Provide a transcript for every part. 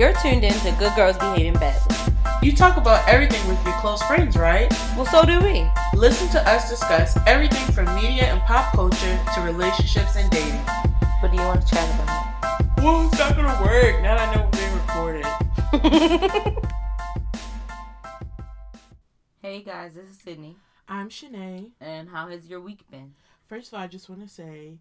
You're tuned in to Good Girls Behaving Badly. You talk about everything with your close friends, right? Well, so do we. Listen to us discuss everything from media and pop culture to relationships and dating. What do you want to chat about? Well, it's not gonna work now that I know we're being recorded. hey guys, this is Sydney. I'm Shanae. And how has your week been? First of all, I just want to say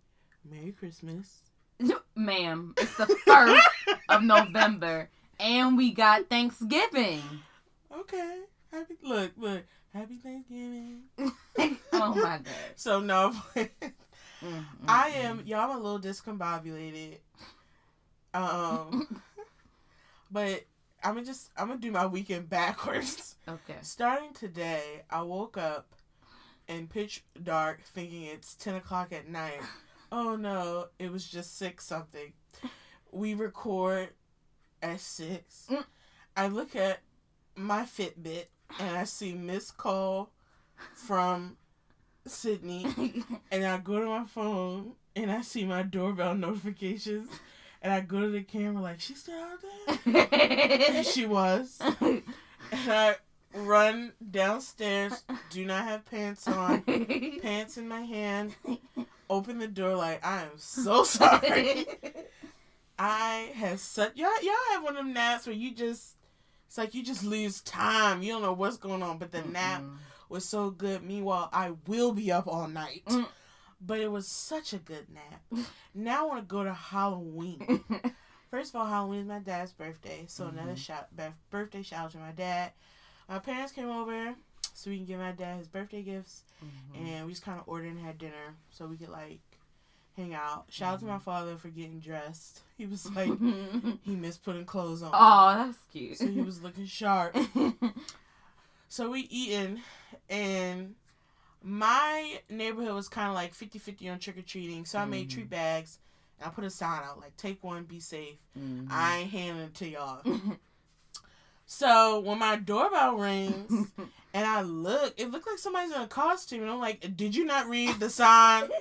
Merry Christmas. Ma'am, it's the first of November and we got Thanksgiving. Okay. Happy look, look. Happy Thanksgiving. oh my god. So no Mm, I am y'all I'm a little discombobulated. Um but I'm gonna just I'm gonna do my weekend backwards. Okay. Starting today, I woke up in pitch dark thinking it's ten o'clock at night. Oh no, it was just six something. We record at six. Mm. I look at my Fitbit and I see missed call from Sydney and I go to my phone and I see my doorbell notifications and I go to the camera like she's still out there and she was and I run downstairs do not have pants on pants in my hand open the door like I am so sorry I have such y'all y'all have one of them naps where you just it's like you just lose time you don't know what's going on but the nap Mm-mm. was so good. Meanwhile, I will be up all night. Mm. But it was such a good nap. Now I want to go to Halloween. First of all, Halloween is my dad's birthday, so another Mhm. shout, birthday shout out to my dad. My parents came over so we can give my dad his birthday gifts, Mhm. and we just kind of ordered and had dinner so we could like hang out. Shout out to my father for getting dressed. He was like he missed putting clothes on, oh, that's cute. so he was looking sharp. So we eating, and my neighborhood was kind of like 50-50 on trick-or-treating. So I made Mhm. treat bags, and I put a sign out, like, take one, be safe. Mhm. I ain't handing it to y'all. So when my doorbell rings, and I look, it looked like somebody's in a costume, and I'm like, did you not read the sign?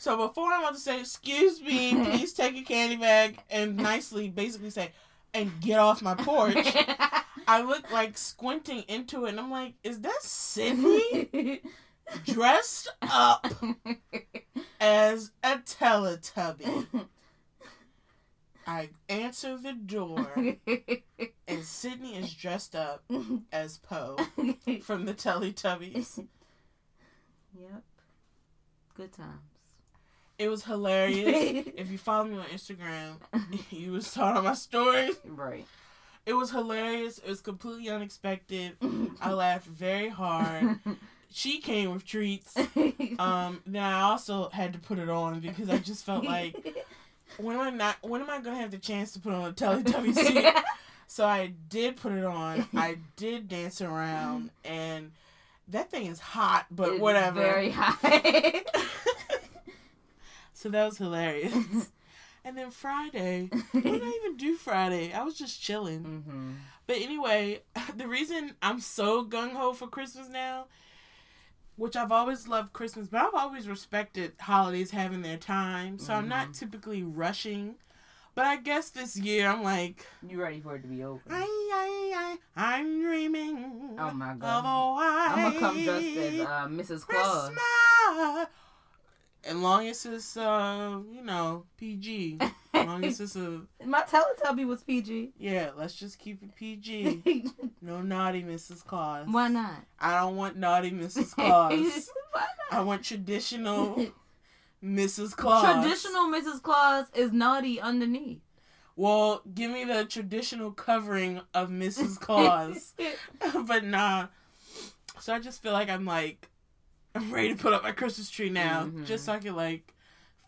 So before I'm about to say, excuse me, please take a candy bag, and nicely basically say, and get off my porch. I look like squinting into it, and I'm like, is that Sydney dressed up as a Teletubby? I answer the door, and Sydney is dressed up as Po from the Teletubbies. Yep. Good times. It was hilarious. if you follow me on Instagram, you was saw on my stories. right. It was hilarious. It was completely unexpected. I laughed very hard. She came with treats. Um, then I also had to put it on because I just felt like when am I not when am I gonna have the chance to put on a Teletubby suit? So I did put it on. I did dance around and that thing is hot, but It's whatever. Very high. so that was hilarious. And then Friday, what did I even do Friday? I was just chilling. mm-hmm. But anyway, the reason I'm so gung ho for Christmas now, which I've always loved Christmas, but I've always respected holidays having their time. So I'm not Mhm. typically rushing. But I guess this year I'm like, You ready for it to be over? I, I, I, I'm dreaming Oh my of god. a white I'm gonna come dressed as uh, Mrs. Claus. Christmas. As long as it's, uh, you know, PG. As long as it's a, My Teletubby was PG. yeah, let's just keep it PG. No naughty Mrs. Claus. Why not? I don't want naughty Mrs. Claus. Why not? I want traditional Mrs. Claus. Traditional Mrs. Claus is naughty underneath. Well, give me the traditional covering of Mrs. Claus. but nah. So I just feel like I'm like I'm ready to put up my Christmas tree now. Mhm. Just so I can like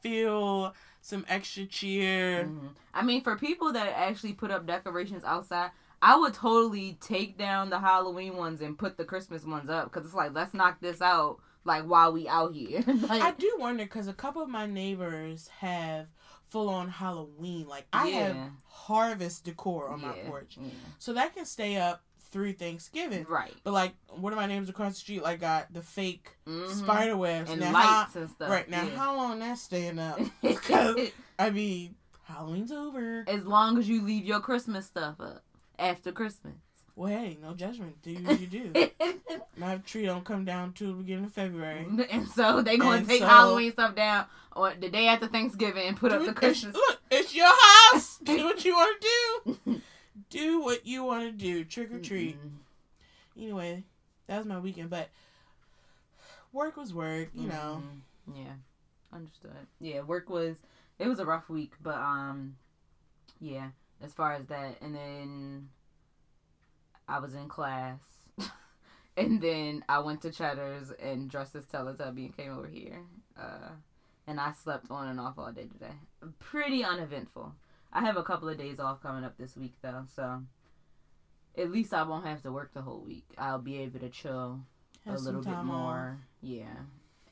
feel some extra cheer. Mhm. I mean, for people that actually put up decorations outside, I would totally take down the Halloween ones and put the Christmas ones up because it's like let's knock this out like while we out here. like, I do wonder because a couple of my neighbors have full on Halloween. Like I have harvest decor on my porch, yeah. so that can stay up through Thanksgiving. Right. But like one of my neighbors across the street, like got the fake Mhm. spider webs and now, how- lights and stuff. right now, yeah. how long that staying up? Because I mean, Halloween's over. As long as you leave your Christmas stuff up after Christmas. Well, hey, no judgment. Do what you do. My tree don't come down till the beginning of February. and so they gonna take so- Halloween stuff down on the day after Thanksgiving and put up the Christmas. look, it's your house. Do what you want to do. Do what you want to do. Trick or treat. Mm-mm. Anyway, that was my weekend, but work was work. You know. Mhm. Yeah, understood. Yeah, work was it was a rough week, but um, yeah, as far as that, and then I was in class, and then I went to Cheddar's and dressed as Teletubby and came over here, uh, and I slept on and off all day today. Pretty uneventful. I have a couple of days off coming up this week though, so at least I won't have to work the whole week. I'll be able to chill Have a little bit more. Yeah.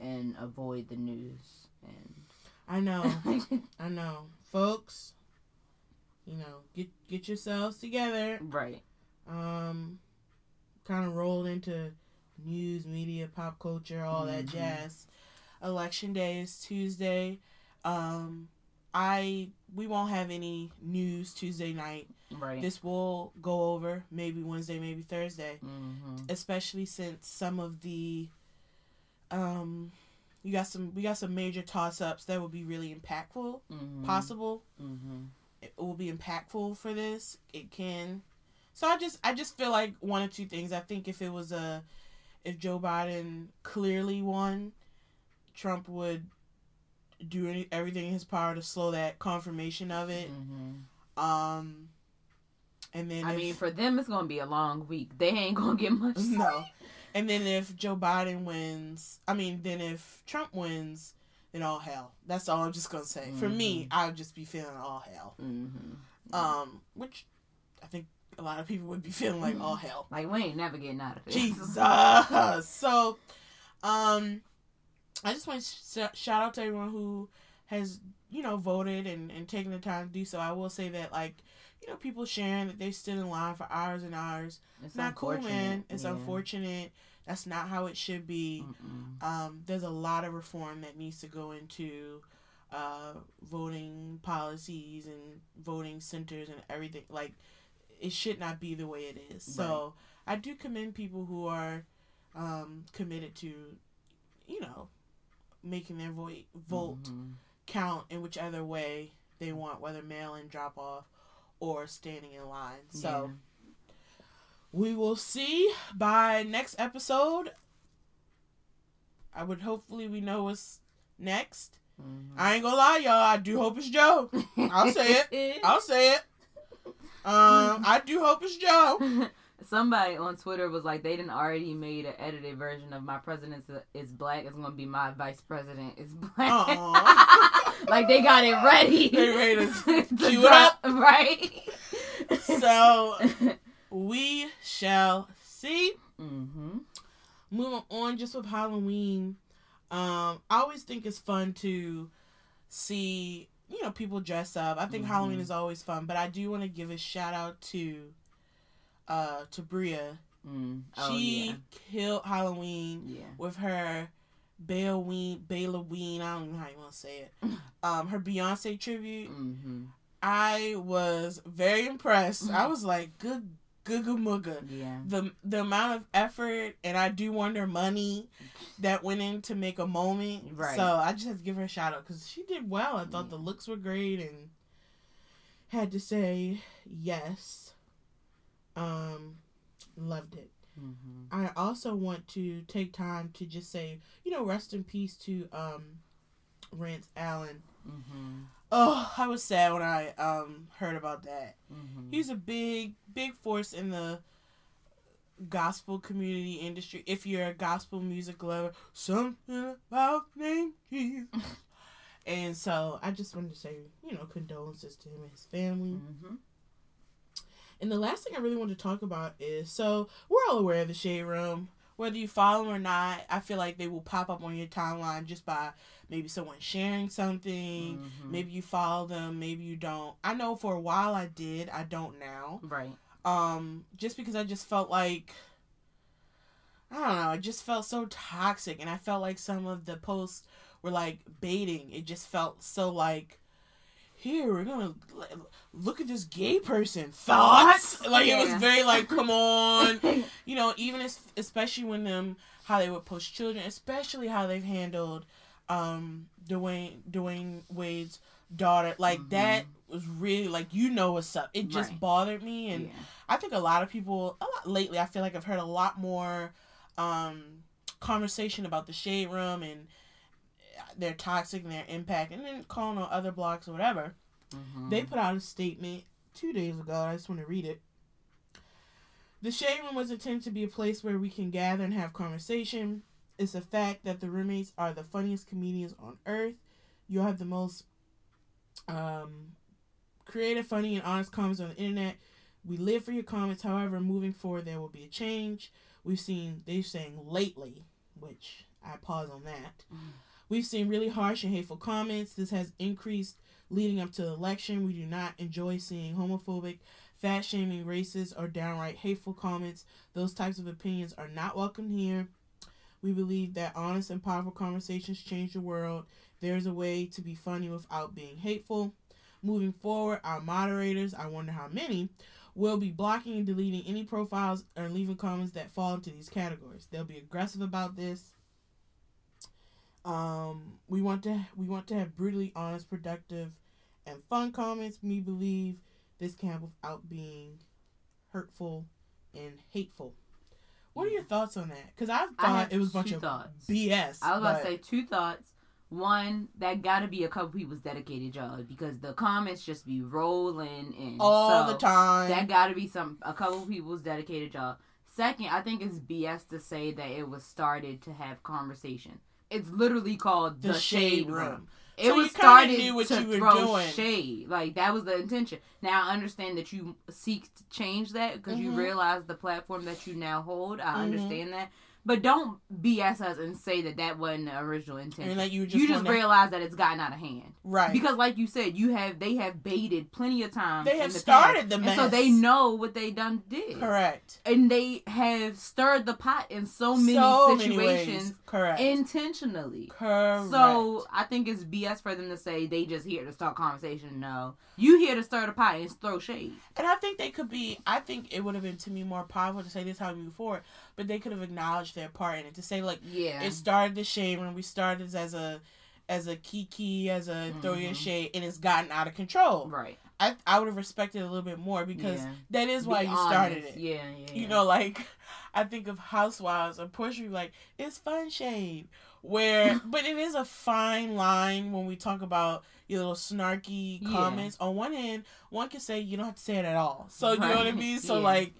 And avoid the news and I know. I know, folks. You know, get get yourselves together. right. Um, kind of rolled into news, media, pop culture, all that Mhm. jazz. Election day is Tuesday. Um, I we won't have any news Tuesday night. Right. This will go over maybe Wednesday, maybe Thursday, mm-hmm. especially since some of the um you got some we got some major toss ups that will be really impactful, Mm-hmm. possible. Mm-hmm. It will be impactful for this. It can. So I just I just feel like one or two things. I think if it was a if Joe Biden clearly won, Trump would do any, everything in his power to slow that confirmation of it. Mm-hmm. Um, and then I if- mean, for them, it's gonna be a long week. They ain't gonna get much. sleep. no, and then if Joe Biden wins, I mean, then if Trump wins, then all hell. That's all I'm just gonna say. For me, Mhm. I'll just be feeling all hell. Mm-hmm. Um, which I think a lot of people would be feeling like all hell. Like we ain't never getting out of it. Jesus. so, um, I just want to sh- shout out to everyone who has, you know, voted and, and taken the time to do so. I will say that, like, you know, people sharing that they stood in line for hours and hours. it's not cool, man. It's Yeah. unfortunate. That's not how it should be. Um, there's a lot of reform that needs to go into uh, voting policies and voting centers and everything. Like, it should not be the way it is. So, I do commend people who are um, committed to, you know, making their vote vote Mhm. count in whichever way they want, whether mail in, drop off, or standing in line. So we will see by next episode. I would hopefully we know what's next. Mhm. I ain't gonna lie, y'all. I do hope it's Joe. I'll say it. I'll say it. Um, I do hope it's Joe. Somebody on Twitter was like, they didn't already made an edited version of my president is black. It's gonna be my vice president is black. Like they got it ready. They ready to to cue it up. right? So we shall see. hmm moving on just with Halloween, um, I always think it's fun to see, you know, people dress up. I think Mhm. Halloween is always fun, but I do want to give a shout out to uh to Bria. Mm. Oh, she yeah. killed Halloween Yeah. with her Bellween, Bellaween, I don't know how you want to say it. Um, her Beyonce tribute. hmm I was very impressed. I was like, good, good, good, mugga Yeah. the the amount of effort and I do wonder money that went in to make a moment. Right. So I just have to give her a shout out because she did well. I thought the looks were great and had to say yes. Um, loved it. hmm I also want to take time to just say, you know, rest in peace to um, Rance Allen. hmm Oh, I was sad when I um heard about that. hmm He's a big, big force in the gospel community industry. If you're a gospel music lover, something about name Jesus. and so I just wanted to say, you know, condolences to him and his family. hmm And the last thing I really want to talk about is so we're all aware of the Shade Room. Whether you follow them or not, I feel like they will pop up on your timeline just by maybe someone sharing something. Mhm. Maybe you follow them, maybe you don't. I know for a while I did. I don't now. Right. Um, just because I just felt like I don't know, it just felt so toxic and I felt like some of the posts were like baiting. It just felt so like here we're gonna look at this gay person. Thoughts? Like it was very like come on. You know even as, especially when them how they would push children especially how they've handled um Dwyane Dwyane Wade's daughter. Like Mhm. that was really like you know what's up. It just Right. bothered me and yeah. I think a lot of people a lot lately I feel like I've heard a lot more um conversation about the shade room and their toxic and their impact and then calling on other blocks or whatever. Mhm. They put out a statement two days ago. I just want to read it. The shade room was intended to be a place where we can gather and have conversation. It's a fact that the roommates are the funniest comedians on earth. You'll have the most um, creative, funny, and honest comments on the internet. We live for your comments. However, moving forward, there will be a change. We've seen they're saying lately, which I pause on that. We've seen really harsh and hateful comments. This has increased leading up to the election. We do not enjoy seeing homophobic, fat shaming, racist, or downright hateful comments. Those types of opinions are not welcome here. We believe that honest and powerful conversations change the world. There is a way to be funny without being hateful. Moving forward, our moderators, I wonder how many, will be blocking and deleting any profiles or leaving comments that fall into these categories. They'll be aggressive about this. Um, we want to we want to have brutally honest, productive, and fun comments. We believe this can without being hurtful and hateful. What are your thoughts on that? Because I I thought have it was a bunch of thoughts. BS. I was about to say two thoughts. One, that gotta be a couple people's dedicated job because the comments just be rolling in all So, the time. That gotta be some a couple people's dedicated job. Second, I think it's BS to say that it was started to have conversation. It's literally called the, the, shade room. It So was started knew what to you were throw doing. shade. Like that was the intention. Now I understand that you seek to change that because you Mhm. realize the platform that you now hold. I Mhm. understand that, but don't BS us and say that that wasn't the original intention. And that you just, you just wanna- realize that it's gotten out of hand right because, like you said, you have they have baited plenty of times. they have the started past, the and mess. so they know what they done did, correct and they have stirred the pot in so many so many situations ways. correct intentionally. correct So I think it's BS for them to say they just here to start conversation. No, you here to stir the pot and throw shade. And I think they could be. I think it would have been to me more powerful to say this how move forward, but they could have acknowledged their part in it to say like Yeah, it started the shade when we started as a as a kiki as a mm-hmm. throw your shade and it's gotten out of control. right. I I would have respected it a little bit more because yeah. that is why Be you started it. Yeah, yeah. You know, like I think of Housewives or Porsha like it's fun shade, where but it is a fine line when we talk about your little snarky Yeah. comments. On one hand, one can say you don't have to say it at all. So you know what I mean. So Yeah. like.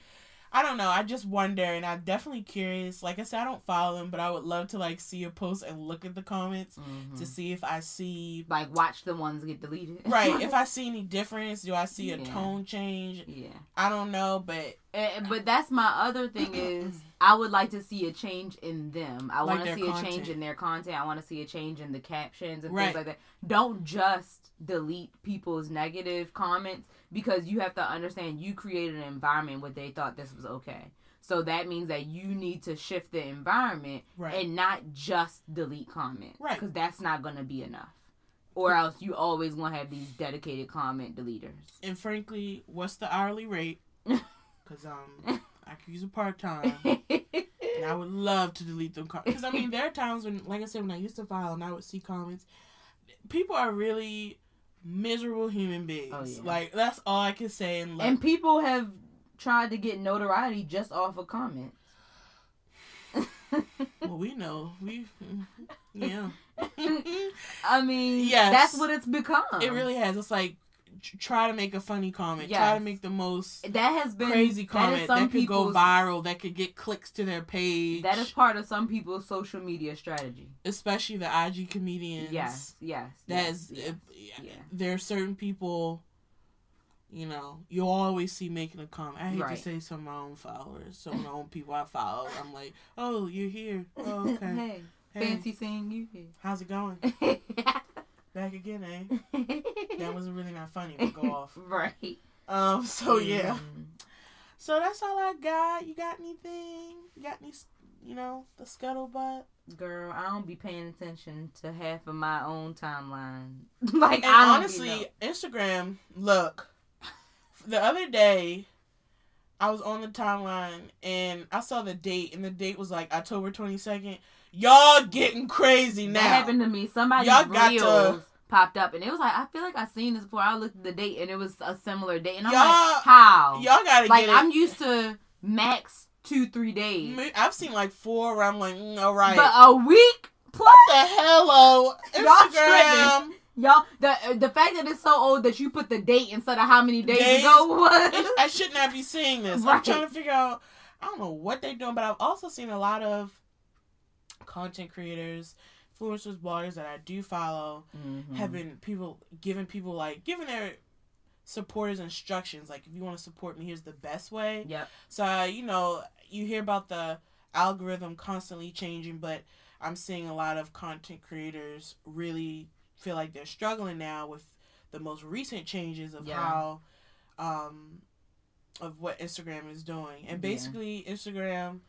I don't know. I just wonder, and I'm definitely curious. Like I said, I don't follow them, but I would love to like see a post and look at the comments Mhm. to see if I see like watch the ones get deleted. right. if I see any difference, do I see a Yeah. tone change? yeah. I don't know, but Eh, but that's my other thing is I would like to see a change in them. I Like want to their see a change in their content. I want to see a change in the captions and Right. things like that. Don't just delete people's negative comments because you have to understand you created an environment where they thought this was okay. So that means that you need to shift the environment right. and not just delete comments. Right. Because that's not going to be enough. Or else you always going to have these dedicated comment deleters. and frankly, what's the hourly rate? Because um, I could use a part time, and I would love to delete them. comments. Because I mean, there are times when, like I said, when I used to file and I would see comments, people are really miserable human beings. Oh, yeah. Like that's all I can say. And, like, And people have tried to get notoriety just off of comments. well, we know we, mm, yeah, I mean, Yes. that's what it's become. it really has. It's like try to make a funny comment, try to make the most that has been crazy that comment that, some could go viral, that could get clicks to their page. that is part of some people's social media strategy. especially the IG comedians. Yes, yes. that yes, is. Uh, yes. if- yeah. There are certain people. You know, you'll always see making a comment. I hate Right. to say some of my own followers, some of my own people I follow. I'm like, oh, you're here. Oh, okay. hey, Hey, fancy seeing you here. how's it going? Back again, eh? That wasn't really not funny, but go off. right. Um. So yeah. So that's all I got. You got anything? You got any you know, the scuttlebutt. Girl, I don't be paying attention to half of my own timeline. like I honestly. Instagram, look, the other day, I was on the timeline and I saw the date, and the date was like October 22nd. Y'all getting crazy now. that happened to me. Somebody Y'all got reels to- popped up, and it was like I feel like I've seen this before. I looked at the date, and it was a similar date, and I'm Y'all- like, how? Y'all gotta like get it. Like, I'm used to max two three days, I've seen like four where I'm like, mm, all right. but a week plus. the hello Y'all Instagram. Y'all, the the fact that it's so old that you put the date instead of how many days, Days? ago was. I should not be seeing this. I'm trying to figure out. I don't know what they're doing, but I've also seen a lot of content creators, influencers, bloggers that I do follow Mhm. have been people giving people like giving their supporters instructions. Like, if you want to support me, here's the best way. Yep. So uh, you know, you hear about the algorithm constantly changing, but I'm seeing a lot of content creators really feel like they're struggling now with the most recent changes of Yeah. how um of what Instagram is doing. And Yeah. basically Instagram,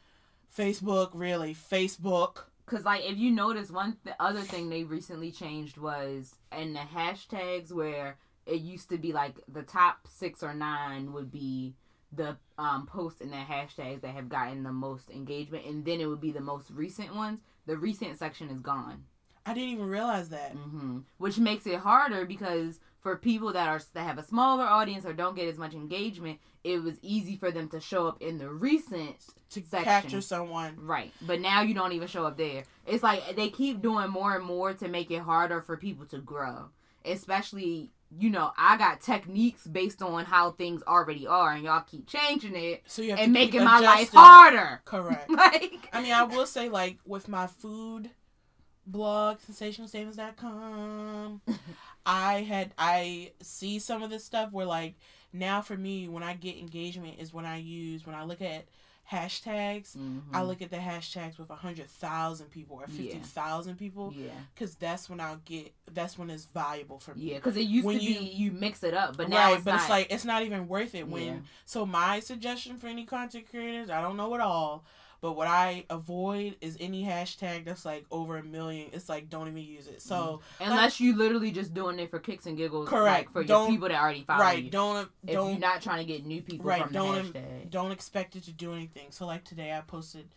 Facebook, really, Facebook. Cause like if you notice one th- other thing they recently changed was in the hashtags where it used to be like the top six or nine would be the um posts in the hashtags that have gotten the most engagement and then it would be the most recent ones. The recent section is gone. I didn't even realize that. hmm Which makes it harder because for people that are that have a smaller audience or don't get as much engagement, it was easy for them to show up in the recent To section. capture someone. Right. But now you don't even show up there. It's like they keep doing more and more to make it harder for people to grow. Especially, you know, I got techniques based on how things already are and y'all keep changing it So you have and making my life harder. Correct. like I mean, I will say, like, with my food blog, sensationalstatements.com, I had, I see some of this stuff where, like, now for me, when I get engagement is when I use, when I look at hashtags, I Mhm. look at the hashtags with a 100,000 people or Yeah. 50,000 people, Yeah. because that's when I'll get, that's when it's valuable for me. Yeah, because it used When to you- be you mix it up, but now it's but not. it's like it's not even worth it when. Yeah. So my suggestion for any content creators, I don't know it all, but what I avoid is any hashtag that's like over a million. It's like don't even use it. So Unless you literally just doing it for kicks and giggles, Correct. Like for your Don't- people that already follow right, you. don't if don't you're not trying to get new people Right, from don't- the hashtag. don't expect it to do anything. So like today I posted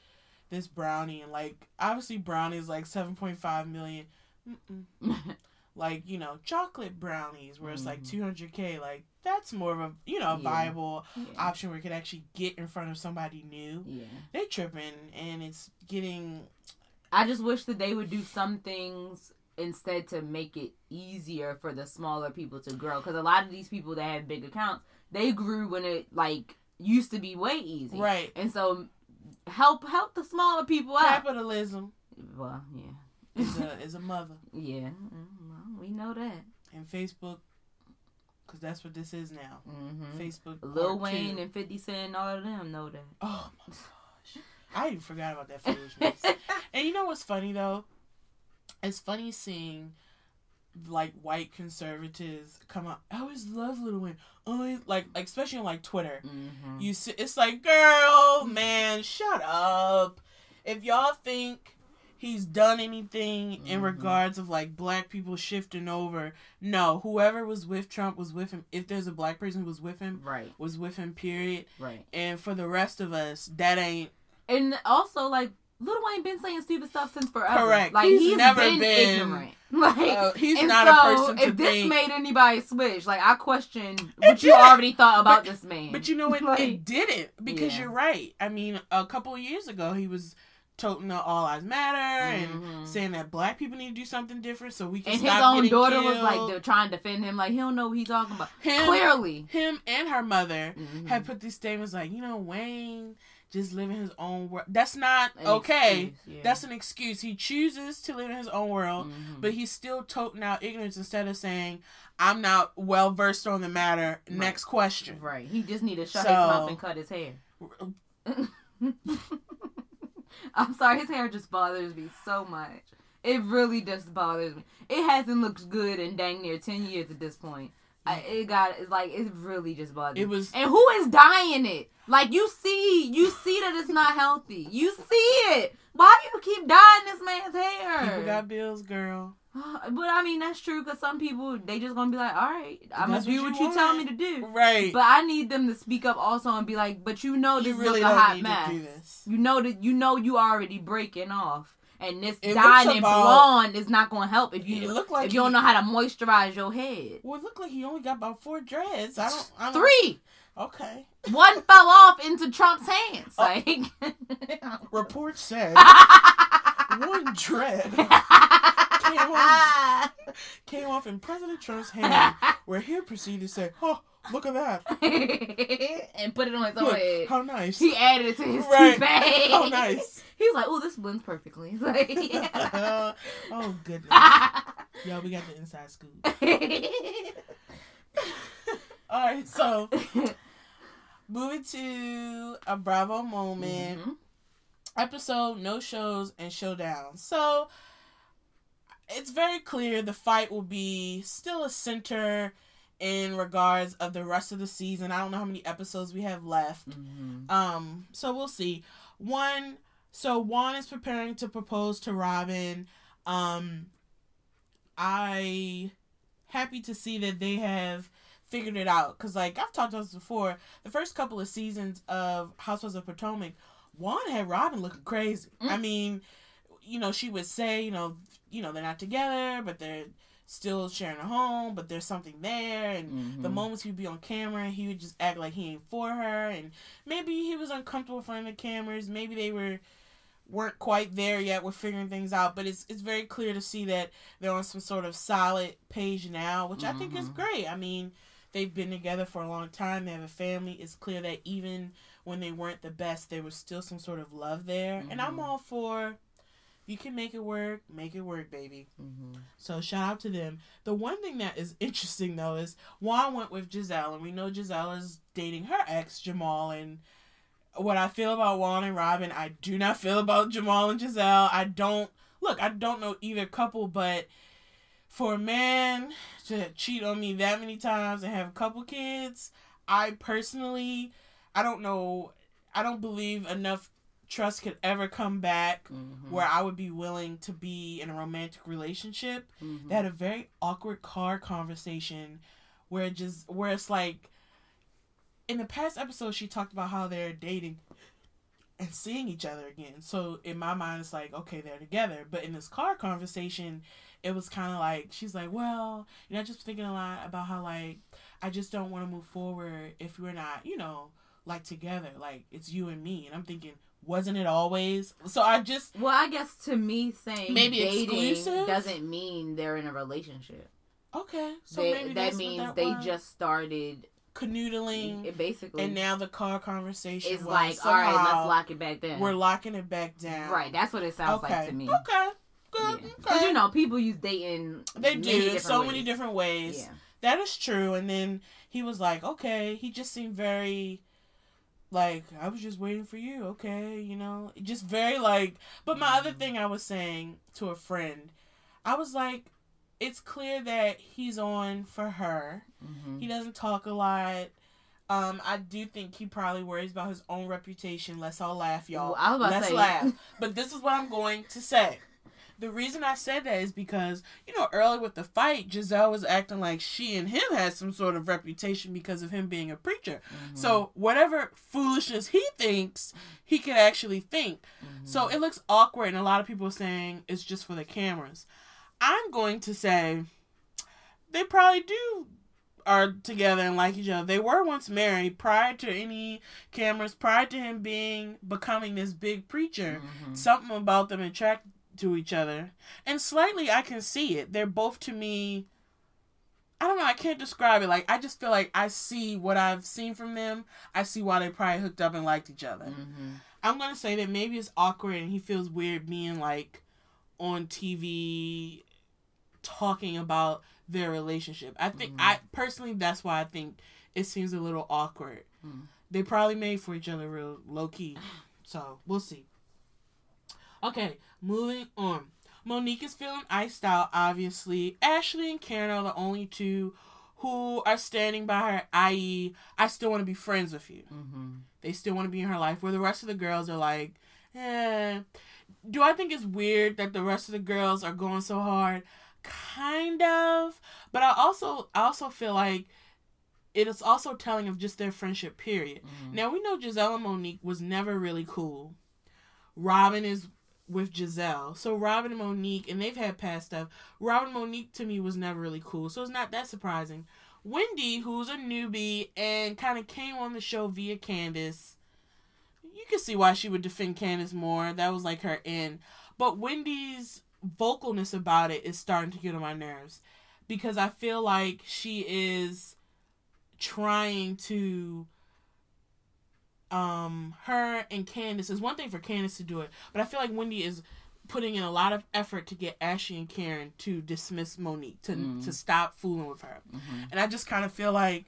this brownie and like obviously brownie is like seven point five million. Like you know chocolate brownies where it's like Mhm. 200k like that's more of a you know a Yeah. viable yeah. option where it could actually get in front of somebody new yeah. they tripping and it's getting I just wish that they would do some things instead to make it easier for the smaller people to grow. Because a lot of these people that have big accounts, they grew when it like used to be way easy, right And so help help the smaller people out. capitalism Well, yeah, is a is a mother yeah, mm, well, we know that. and facebook because that's what this is now. Hmm facebook Lil Wayne two. and Fifty Cent, all of them know that. oh my gosh. I even forgot about that foolishness. And you know what's funny though? It's funny seeing like white conservatives come out i always love Lil Wayne. Always like, like especially on like twitter. Hmm You see, it's like, girl, man, shut up. If y'all think he's done anything in Mhm. regards of like black people shifting over, no. Whoever was with Trump was with him. If there's a black person who was with him, Right, was with him. Period. right. And for the rest of us, that ain't And also, like, Lil Wayne been saying stupid stuff since forever. Correct. Like He's he's, never been, been- ignorant. Like uh, he's and not so, a person to if this think. made anybody switch, like I question what you didn't. already thought about this man. But you know what? Like, it didn't because Yeah. you're right. I mean, a couple of years ago, he was toting the All Lives Matter and Mhm. saying that black people need to do something different so we can and his own getting daughter was like they're trying to defend him, like he don't know what he's talking about. him, Clearly, him and her mother Mhm. had put these statements like, you know, Wayne just living his own world. That's not An okay. excuse, yeah. That's an excuse. He chooses to live in his own world, Mhm. but he's still toting out ignorance instead of saying, "I'm not well versed on the matter." Right. Next question. right. He just need to shut So- his mouth and cut his hair. I'm sorry, his hair just bothers me so much. It really just bothers me. It hasn't looked good in dang near ten years at this point. I, mm. it got it's like it's really just bugging. It was- and who is dying it? Like you see, you see that it's not healthy. You see it. Why do you keep dyeing this man's hair? People got bills, girl. but I mean that's true because some people they just gonna be like, all right, I'm gonna do what you you, tell me to do. Right. But I need them to speak up also and be like, but you know this you really look a hot mess. to do this. You know that you know you already breaking off. And this It it about- blonde is not gonna help if you look like if you don't know how to moisturize your head. Well, it looked like he only got about four dreads. I don't. I don't Three. Okay. One fell off into Trump's hands. Oh. Like Report said one dread came off in President Trump's hand, where he proceeded to say, "Oh, look at that! and put it on his own head. how nice! He added it to his Right. toupee. How nice! He was like, "Oh, this blends perfectly." Like, yeah. oh goodness! Yo, we got the inside scoop. All right, so moving to a Bravo moment. Mhm. episode, no shows, and showdown. So it's very clear the fight will be still a center in regards of the rest of the season. I don't know how many episodes we have left. Mhm. Um, so we'll see. One, so Juan is preparing to propose to Robyn. Um, I happy to see that they have figured it out because, like I've talked about this before, the first couple of seasons of Housewives of Potomac, Juan had Robyn looking crazy. I Mm. mean, you know, she would say, you know, you know, they're not together, but they're still sharing a home, but there's something there, and the Mhm. moments he'd be on camera, he would just act like he ain't for her, and maybe he was uncomfortable in front of the cameras. Maybe they were weren't quite there yet. We're figuring things out, but it's it's very clear to see that they're on some sort of solid page now, which I think is Mhm. great. I mean, they've been together for a long time. They have a family. It's clear that even when they weren't the best, there was still some sort of love there, and I'm Mhm. all for. You can make it work. Make it work, baby. Mhm. So shout out to them. The one thing that is interesting though is Juan went with Gizelle, and we know Gizelle is dating her ex Jamal. And what I feel about Juan and Robyn, I do not feel about Jamal and Gizelle. I don't look. I don't know either couple, but for a man to cheat on me that many times and have a couple kids, I personally, I don't know. I don't believe enough trust could ever come back Mhm. where I would be willing to be in a romantic relationship. Mhm. They had a very awkward car conversation where it just where it's like in the past episode she talked about how they're dating and seeing each other again. So in my mind it's like, okay, they're together. But in this car conversation, it was kinda like she's like, Well, you know, just thinking a lot about how like I just don't want to move forward if we're not, you know, like together. Like it's you and me. And I'm thinking, wasn't it always? So I just Well, I guess to me saying Maybe dating doesn't mean they're in a relationship. Okay, so They- maybe that means that they was. just started. canoodling, It basically and now the car conversation is like, all right, let's lock it back down. We're locking it back down. right. That's what it sounds okay. like to me. Okay, good. Because Okay. you know, people use dating. they do so ways. many different ways. Yeah. That is true. And then he was like, okay. He just seemed very. Like I was just waiting for you, okay, you know, just very like. But my other Mhm. thing I was saying to a friend, I was like, it's clear that he's on for her. Mhm. He doesn't talk a lot. Um, I do think he probably worries about his own reputation. Let's all laugh, y'all. Well, I was about Let's say- laugh. But this is what I'm going to say. The reason I said that is because, you know, early with the fight, Gizelle was acting like she and him had some sort of reputation because of him being a preacher. Mhm. So whatever foolishness he thinks, he could actually think. Mhm. So it looks awkward, and a lot of people are saying it's just for the cameras. I'm going to say they probably do are together and like each other. They were once married prior to any cameras, prior to him being becoming this big preacher. Mhm. Something about them attract to each other, and slightly I can see it. They're both to me. I don't know. I can't describe it. Like I just feel like I see what I've seen from them. I see why they probably hooked up and liked each other. Mhm. I'm gonna say that maybe it's awkward and he feels weird being like on TV talking about their relationship. I think Mhm. I personally that's why I think it seems a little awkward. Mhm. They probably made for each other real low key. So we'll see. Okay, moving on. Monique is feeling iced out, obviously. Ashley and Karen are the only two who are standing by her, i.e., I still want to be friends with you. Mm-hmm. They still want to be in her life. Where the rest of the girls are like, eh. Do I think it's weird that the rest of the girls are going so hard? Kind of. But I also I also feel like it is also telling of just their friendship period. Mhm. Now we know Gizelle and Monique was never really cool. Robyn is with Gizelle. So Robyn and Monique, and they've had past stuff. Robyn Monique to me was never really cool. So it's not that surprising. Wendy, who's a newbie and kind of came on the show via Candace, you can see why she would defend Candace more. That was like her end. But Wendy's vocalness about it is starting to get on my nerves because I feel like she is trying to um her and Candace is one thing for Candace to do it, but I feel like Wendy is putting in a lot of effort to get Ashley and Karen to dismiss Monique to Mm. to stop fooling with her. Mm-hmm. And I just kind of feel like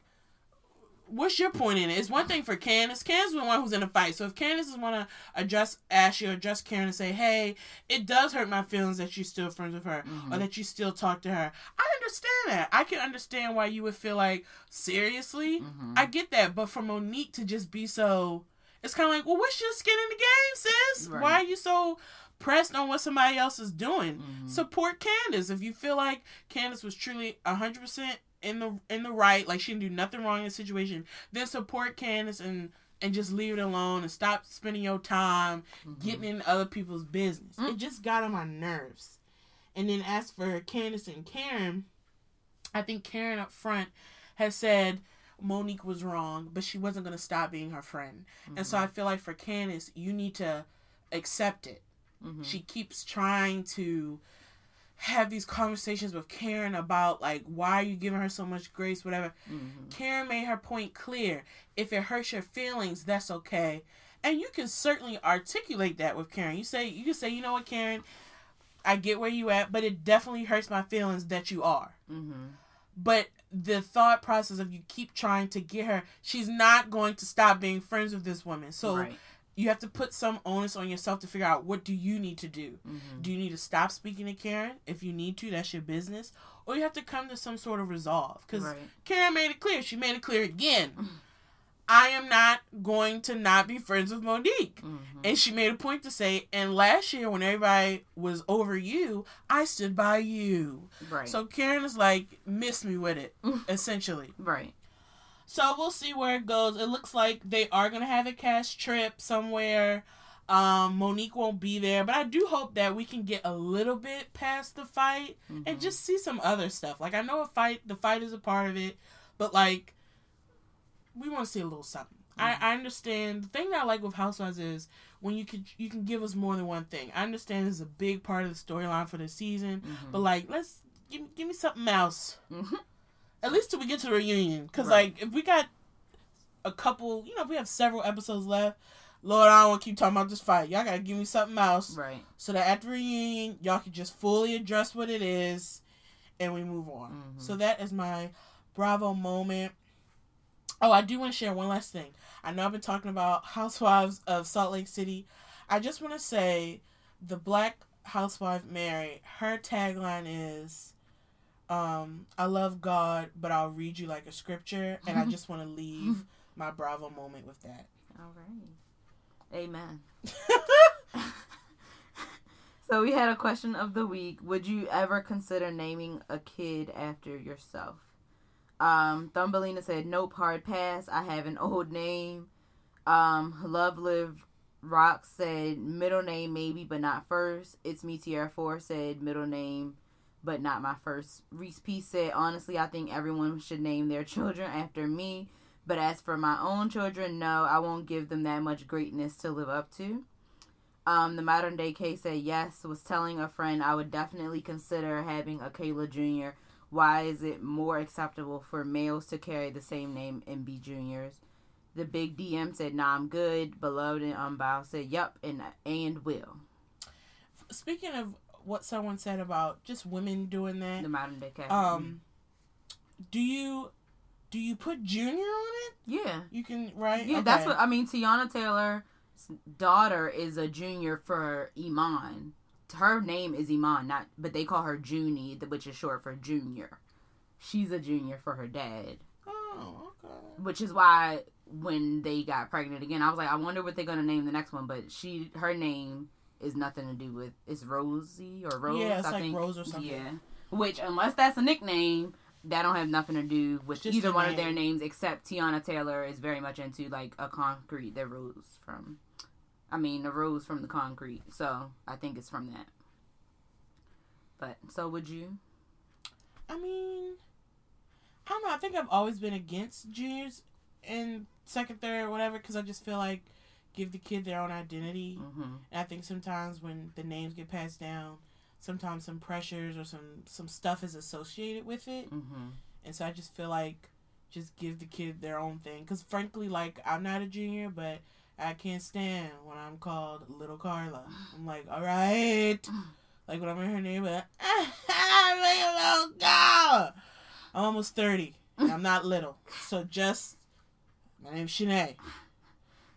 what's your point in it? It's one thing for Candace. Candace is the one who's in a fight. So if Candace is want to address Ashley or address Karen and say, hey, it does hurt my feelings that you're still friends with her Mhm. or that you still talk to her. I understand that. I can understand why you would feel like, seriously? Mm-hmm. I get that. But for Monique to just be so, it's kind of like, well, what's your skin in the game, sis? Right. Why are you so pressed on what somebody else is doing? Mhm. Support Candace. If you feel like Candace was truly 100% in the in the right, like she didn't do nothing wrong in the situation, then support Candace and and just leave it alone and stop spending your time Mhm. getting in other people's business. Mm. It just got on my nerves. And then as for Candace and Karen, I think Karen up front has said Monique was wrong, but she wasn't going to stop being her friend. And so I feel like for Candace, you need to accept it. Mhm. She keeps trying to have these conversations with Karen about like why are you giving her so much grace, whatever. Mhm. Karen made her point clear. If it hurts your feelings, that's okay. And you can certainly articulate that with Karen. You say you can say, you know what, Karen, I get where you at, but it definitely hurts my feelings that you are. Mhm. But the thought process of you keep trying to get her, she's not going to stop being friends with this woman. So right. You have to put some onus on yourself to figure out what do you need to do. Mhm. Do you need to stop speaking to Karen? If you need to, that's your business. Or you have to come to some sort of resolve. Because Right. Karen made it clear. She made it clear again. I am not going to not be friends with Monique. Mhm. And she made a point to say, and last year when everybody was over you, I stood by you. Right. So Karen is like, miss me with it, essentially. right. So we'll see where it goes. It looks like they are gonna have a cash trip somewhere. Um, Monique won't be there, but I do hope that we can get a little bit past the fight and Mhm. just see some other stuff. Like I know a fight, the fight is a part of it, but like we want to see a little something. I, I understand. The thing that I like with Housewives is when you can you can give us more than one thing. I understand this is a big part of the storyline for the season, Mhm. but like let's give give me something else. At least till we get to the reunion, because Right. like if we got a couple, you know, if we have several episodes left. Lord, I don't want to keep talking about this fight. Y'all gotta give me something else Right. so that at the reunion y'all can just fully address what it is and we move on Mhm. so that is my bravo moment oh i do want to share one last thing i know i've been talking about housewives of salt lake city i just want to say the black housewife mary her tagline is um i love god but i'll read you like a scripture and i just want to leave my bravo moment with that All right. Amen. So we had a question of the week. Would you ever consider naming a kid after yourself? Um, Thumbelina said, Nope, hard pass. I have an old name. Um, Love Live Rock said middle name maybe, but not first. It's Me Tierra Four said middle name, but not my first. Reese P said, honestly, I think everyone should name their children after me. But as for my own children, no, I won't give them that much greatness to live up to. Um, the modern day K said yes, was telling a friend I would definitely consider having a Kayla Jr. Why is it more acceptable for males to carry the same name and be juniors? The big DM said, nah, I'm good. Beloved and Unbound said, yup, and and will. speaking of what someone said about just women doing that The modern day K. um do you do you put junior on it yeah. you can right Yeah, that's what I mean. Teyana Taylor's daughter is a junior for Iman. Her name is Iman, not but they call her Junie, which is short for junior. she's a junior for her dad. Oh, okay. Which is why when they got pregnant again, I was like, I wonder what they're gonna name the next one. But she, her name is nothing to do with it's Rosie or Rose. Yeah, it's I like think. Rose or something. Yeah. Which unless that's a nickname, that don't have nothing to do with Just either one of their names. Except Teyana Taylor is very much into like a concrete. The rose from, I mean, the rose from the concrete. So I think it's from that. But so would you? I mean, I don't know. I think I've always been against juniors in second, third, whatever, because I just feel like give the kid their own identity. Mm-hmm. And I think sometimes when the names get passed down, sometimes some pressures or some some stuff is associated with it, Mm-hmm. and so I just feel like just give the kid their own thing. Because frankly, like I'm not a junior, but I can't stand when I'm called Little Carla. I'm like, all right. Like when I'm in her neighborhood, little girl. I'm almost thirty. And I'm not little, so just my name's Shanae.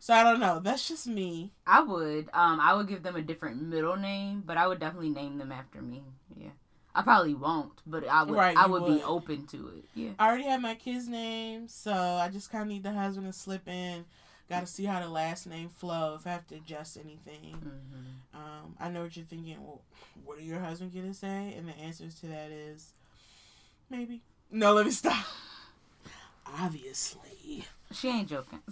So I don't know. That's just me. I would. Um, I would give them a different middle name, but I would definitely name them after me. Yeah. I probably won't, but I would. Right, I would, would. be open to it. Yeah. I already have my kid's name, so I just kind of need the husband to slip in. Got to see how the last name flow. If I have to adjust anything, Mm-hmm. um, I know what you're thinking. Well, what are your husband gonna say? And the answers to that is maybe. No, let me stop. Obviously, She ain't joking.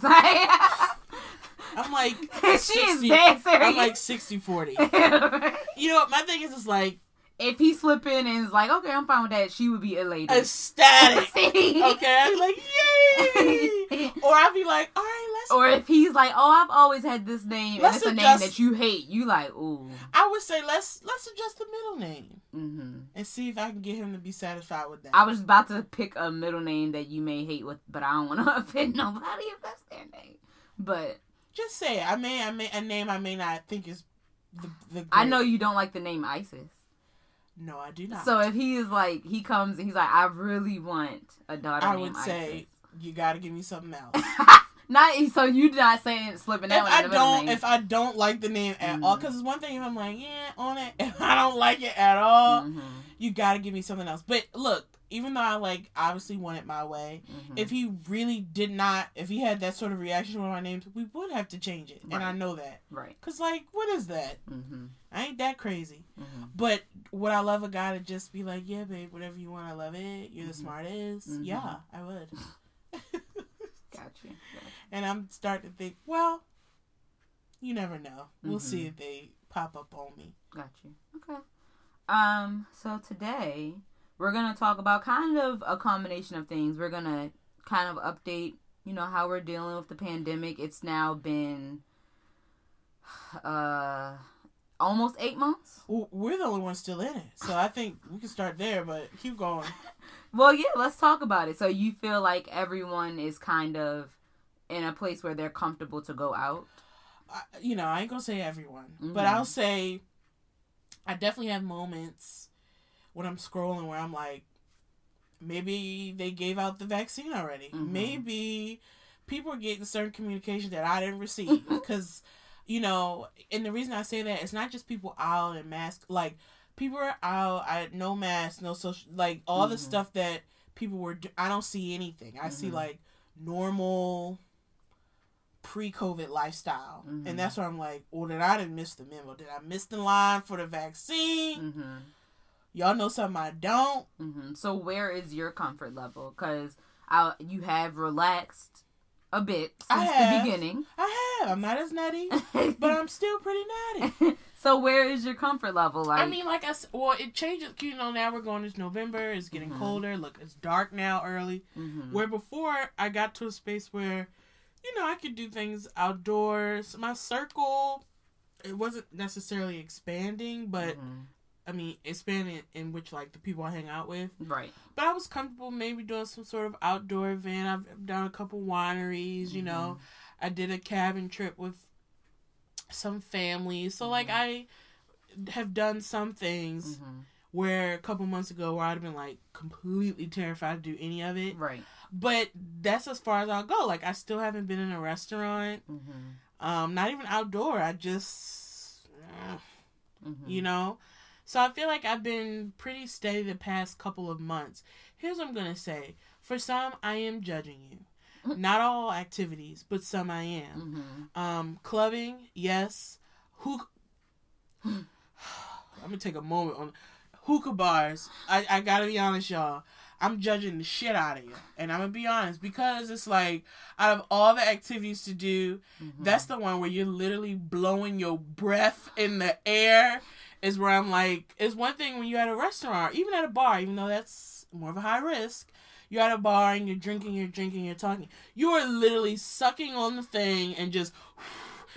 I'm like she is 60 dead serious. I'm like 60 40. You know what? My thing is, it's like if he slip in and is like, okay, I'm fine with that, she would be elated. ecstatic. Okay, I'd be like, yay! Or I'd be like, all right, let's. Or if he's like, oh, I've always had this name, Let's and it's a name that you hate, you like, ooh. I would say let's let's adjust the middle name hmm and see if I can get him to be satisfied with that. I was about to pick a middle name that you may hate with, but I don't want to offend nobody if that's their name. But Just say it. I may I may a name I may not think is the the. I know you don't like the name Isis. No, I do not. So if he is like, he comes and he's like, I really want a daughter I would say Isis. you got to give me something else. not so you not saying slipping that if I in the middle don't, if I don't like the name at all, Mhm. because it's one thing if I'm like, yeah, on it. If I don't like it at all, Mhm, you got to give me something else. But look, even though I like obviously want it my way, mhm. if he really did not, if he had that sort of reaction with my names, we would have to change it, and I know that. right. Cause like, what is that? hmm I ain't that crazy. hmm But would I love a guy to just be like, yeah, babe, whatever you want, I love it. You're the Mhm. smartest. Mhm. Yeah, I would. Got you. and I'm starting to think, well, you never know. We'll see if they pop up on me. Got you. Okay. Um. So today we're gonna talk about kind of a combination of things. We're gonna kind of update, you know, how we're dealing with the pandemic. It's now been uh almost eight months. Well, we're the only ones still in it, so I think we can start there. But keep going. Well, yeah, let's talk about it. So you feel like everyone is kind of in a place where they're comfortable to go out. You know, I ain't gonna say everyone, Mhm. but I'll say I definitely have moments when I'm scrolling where I'm like, maybe they gave out the vaccine already. Mhm. Maybe people are getting certain communication that I didn't receive because, you know, and the reason I say that it's not just people out in mask, like people are out, I no mask, no social, like all the Mhm. stuff that people were. do- I don't see anything. I see Mhm. like normal pre-COVID lifestyle, and that's where I'm like, "Well, did I didn't miss the memo? Did I miss the line for the vaccine? Mm-hmm. Y'all know something I don't." Mm-hmm. So where is your comfort level? Because you have relaxed a bit I since have. the beginning. I have. I'm not as nutty, but I'm still pretty nutty. so where is your comfort level? Like, I mean, like I said, well, it changes. You know, now we're going into November. It's getting Mhm. colder. Look, it's dark now early. mhm. Where before I got to a space where, you know, I could do things outdoors. My circle, it wasn't necessarily expanding, but Mhm. I mean, expanding in which like the people I hang out with. right. But I was comfortable maybe doing some sort of outdoor event. I've done a couple wineries, you know. I did a cabin trip with some families. So like I have done some things Mhm. where a couple months ago where I'd have been like completely terrified to do any of it. Right. But that's as far as I'll go. Like I still haven't been in a restaurant. Mm-hmm. Um, not even outdoor. I just Mm-hmm. you know. So I feel like I've been pretty steady the past couple of months. here's what I'm gonna say. For some, I am judging you. Not all activities, but some I am. Mhm. Um, clubbing, yes. Hook. I'm gonna take a moment on hookah bars. I, I gotta be honest, y'all. I'm judging the shit out of you, and I'm gonna be honest because it's like out of all the activities to do, Mhm. that's the one where you're literally blowing your breath in the air. Is where I'm like, it's one thing when you're at a restaurant, even at a bar, even though that's more of a high risk. You're at a bar and you're drinking, you're drinking, you're talking. You are literally sucking on the thing and just,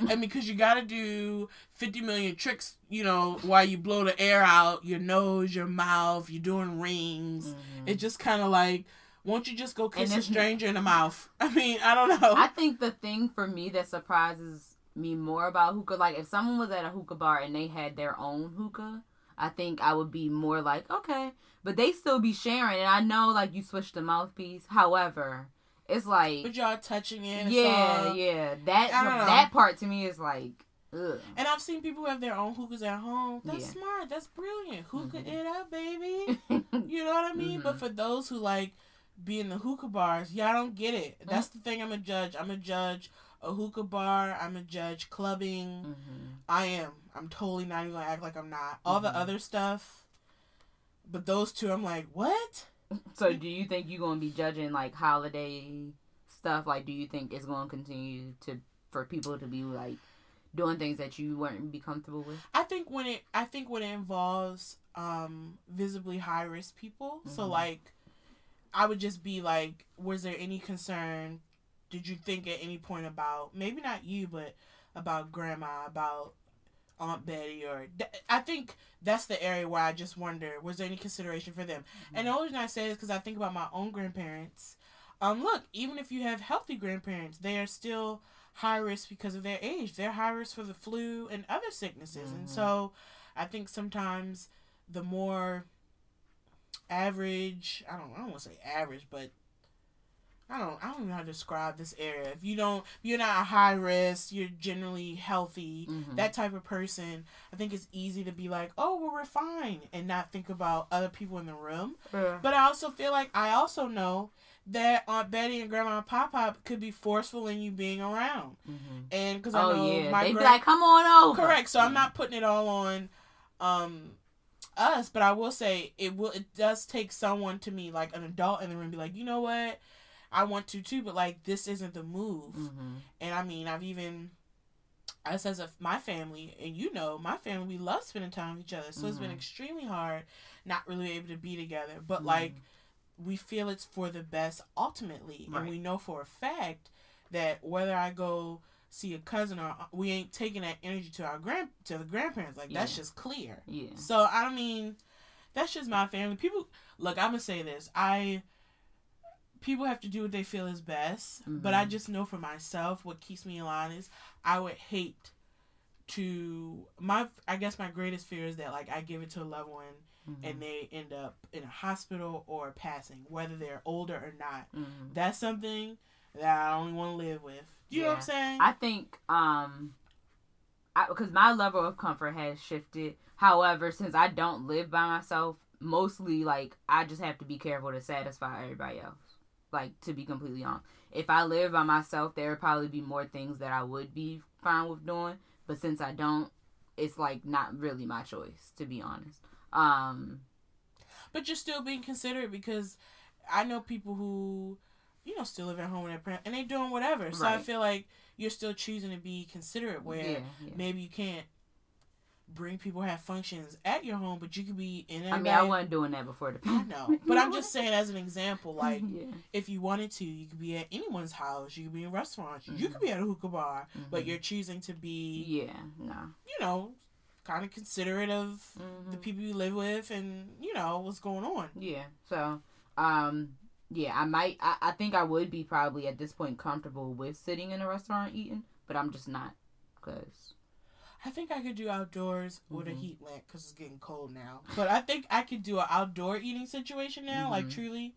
and because you got to do 50 million tricks, you know, while you blow the air out, your nose, your mouth, you're doing rings. Mhm. It's just kind of like, won't you just go kiss a stranger in the mouth? I mean, I don't know. I think the thing for me that surprises me more about hookah, like if someone was at a hookah bar and they had their own hookah, I think I would be more like, okay. But they still be sharing, and I know like you switch the mouthpiece. However, it's like, but y'all touching it. yeah, yeah, that I don't know. that part to me is like, ugh. And I've seen people who have their own hookahs at home. That's Yeah. smart. That's brilliant. Hookah Mhm. it up, baby. You know what I mean? But Mhm. for those who like be in the hookah bars, y'all don't get it. That's the thing I'm a judge. I'm a judge a hookah bar. I'm a judge clubbing. Mhm. I am. I'm totally not even gonna act like I'm not. All the Mhm. other stuff. But those two, I'm like, what? So, do you think you're gonna be judging like holiday stuff? Like, do you think it's gonna continue to for people to be like doing things that you wouldn't be comfortable with? I think when it I think when it involves um visibly high risk people, so Mhm. like I would just be like, was there any concern? Did you think at any point about maybe not you, but about grandma, about Aunt Betty, or th- I think that's the area where I just wonder, was there any consideration for them? And the only reason I say this because I think about my own grandparents. Um, look, even if you have healthy grandparents, they are still high risk because of their age. They're high risk for the flu and other sicknesses, and Mhm. so I think sometimes the more average, I don't, I don't want to say average, but I don't, I don't know how to describe this area. If you don't, if you're not a high risk, you're generally healthy Mhm. that type of person, I think it's easy to be like, oh, well, we're fine, and not think about other people in the room. Yeah. But I also feel like I also know that Aunt Betty and Grandma Pop Pop could be forceful in you being around, Mhm. and because I Oh know yeah, my they'd be like, "Come on over." correct. So I'm not putting it all on um us, but I will say it will. It does take someone to me, like an adult in the room, be like, you know what. I want to too, but like this isn't the move. Mhm. And I mean, I've even us as a my family, and you know, my family we love spending time with each other. So it's been Mhm. extremely hard not really able to be together. But Mhm. like we feel it's for the best ultimately, Right. and we know for a fact that whether I go see a cousin or we ain't taking that energy to our grand to the grandparents. Like that's just clear. yeah. So I don't mean, that's just my family. People look. I'm gonna say this. I people have to do what they feel is best, but I Mhm. just know for myself what keeps me in line is I would hate to my. I guess my greatest fear is that like I give it to a loved one Mhm. and they end up in a hospital or passing, whether they're older or not. Mhm. That's something that I only want to live with. You know what I'm saying? I think um, because my level of comfort has shifted. However, since I don't live by myself, mostly like I just have to be careful to satisfy everybody else. Like to be completely honest, if I live by myself, there would probably be more things that I would be fine with doing. But since I don't, it's like not really my choice to be honest. Um, but you're still being considerate because I know people who, you know, still live at home with their parents and they're doing whatever. So I feel like you're still choosing to be considerate where yeah, yeah. maybe you can't bring people have functions at your home, but you could be in. I mean, I wasn't doing that before the I pandemic. know, but I'm just saying as an example, like yeah. if you wanted to, you could be at anyone's house, you could be in restaurants, you Mhm. could be at a hookah bar, but Mhm. you're choosing to be, yeah, no. you know, kind of considerate of the Mhm. people you live with and you know what's going on. Yeah. So, um, yeah, I might. I, I think I would be probably at this point comfortable with sitting in a restaurant eating, but I'm just not, cause I think I could do outdoors with a Mhm. heat lamp because it's getting cold now. But I think I could do an outdoor eating situation now. Like Mhm. truly,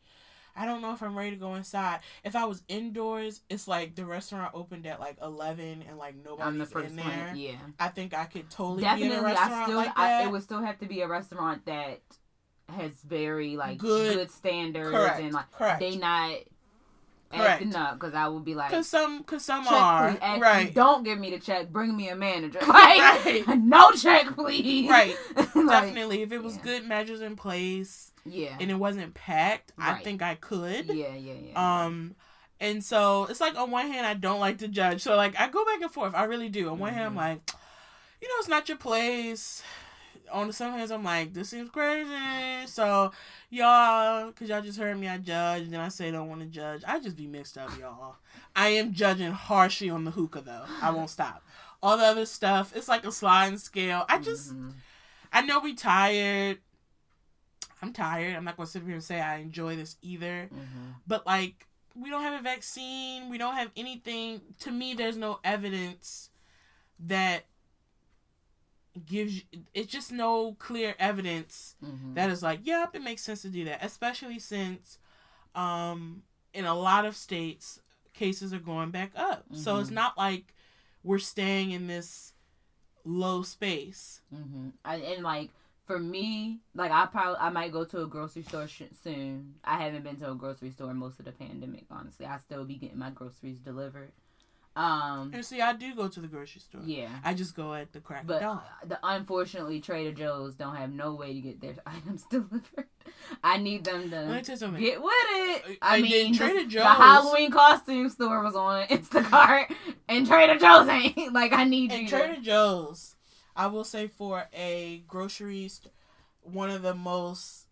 I don't know if I'm ready to go inside. If I was indoors, it's like the restaurant opened at like eleven and like the nobody's first in one. there. Yeah. I think I could totally be in a Definitely, restaurant I still. like I, it would still have to be a restaurant that has very like Good- good, standards Correct. and like Correct. they not Correct. acting up because I would be like. Cause some, cause some Check, are please. Right, Don't give me the check. Bring me a manager. Like, Right. no check, please. right. Like, Definitely, if it was yeah. good measures in place Yeah. and it wasn't packed, I think I could. Yeah, yeah, yeah. Um, and so it's like on one hand, I don't like to judge. So like I go back and forth. I really do. On one hand, I'm Mhm. like, you know, it's not your place. On the some hands, I'm like, this seems crazy. So y'all, cause y'all just heard me, I judge, and then I say don't want to judge. I just be mixed up, y'all. I am judging harshly on the hookah though. I won't stop. All the other stuff, it's like a sliding scale. I just, Mhm. I know we tired. I'm tired. I'm not gonna sit here and say I enjoy this either Mhm. but like we don't have a vaccine we don't have anything to me there's no evidence that gives it's just no clear evidence Mhm. that is like yep it makes sense to do that especially since um in a lot of states cases are going back up so it's Mhm. not like we're staying in this low space hmm I, and like for me, like I probably I might go to a grocery store sh- soon. I haven't been to a grocery store most of the pandemic. Honestly, I still be getting my groceries delivered. Um, and see i do go to the grocery store yeah, i just go at the crack of but dawn the unfortunately Trader Joe's don't have no way to get their items delivered. I need them let me to tell you get with it. I I did mean, Trader the, the Halloween costume store was on Instacart, and Trader Joe's ain't. Like I need And you. Trader to, Joe's, I will say for a grocery, st- one of the most.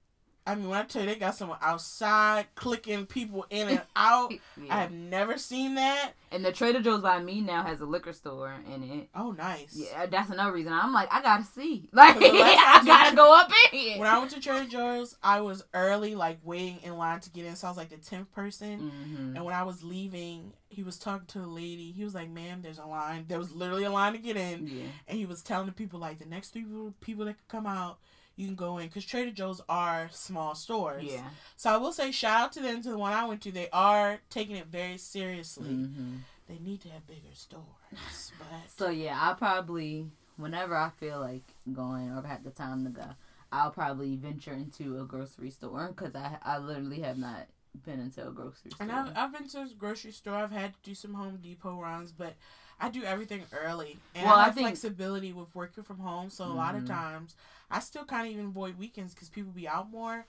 I mean, when I tell you they got someone outside clicking people in and out, I have never seen that. And the Trader Joe's by me now has a liquor store in it. Oh, nice. Yeah, that's another reason. I'm like, I gotta see. Like, I gotta go up in here. When I went to Trader Joe's, I was early, like waiting in line to get in. So I was like the tenth person. hmm And when I was leaving, he was talking to the lady. He was like, "Ma'am, there's a line. There was literally a line to get in." Yeah. and he was telling the people like the next people people that can come out you can go in because trader joe's are small stores Yeah. so i will say shout out to them to the one i went to they are taking it very seriously hmm they need to have bigger stores but So yeah, I'll probably whenever I feel like going or have the time to go, I'll probably venture into a grocery store because I I literally have not been into a grocery store. and I've, I've been to a grocery store i've had to do some home depot runs but i do everything early and Well, i I have think- flexibility with working from home so a lot of Mhm. times i still kind of even avoid weekends because people be out more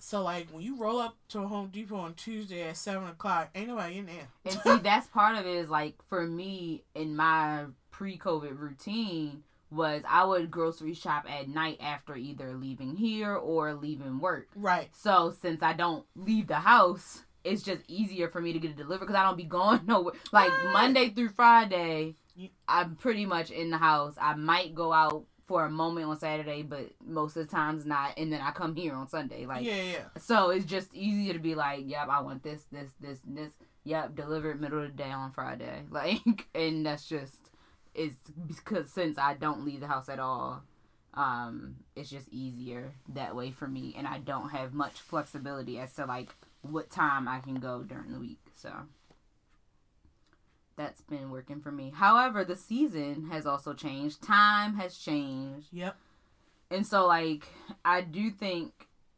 so like when you roll up to a home depot on tuesday at 7 o'clock ain't nobody in there And see, that's part of it is like for me in my pre-COVID routine was I would grocery shop at night after either leaving here or leaving work. right So since I don't leave the house, it's just easier for me to get it delivered because I don't be going nowhere. Like Right. Monday through Friday, I'm pretty much in the house. I might go out for a moment on Saturday, but most of the times not. And then I come here on Sunday. Like yeah, yeah. so, it's just easier to be like, "Yep, I want this, this, this, this." Yep, delivered middle of the day on Friday. Like, and that's just it's because since I don't leave the house at all, um, it's just easier that way for me, and I don't have much flexibility as to like what time I can go during the week. So that's been working for me. However, the season has also changed. Time has changed. Yep. And so, like, I do think,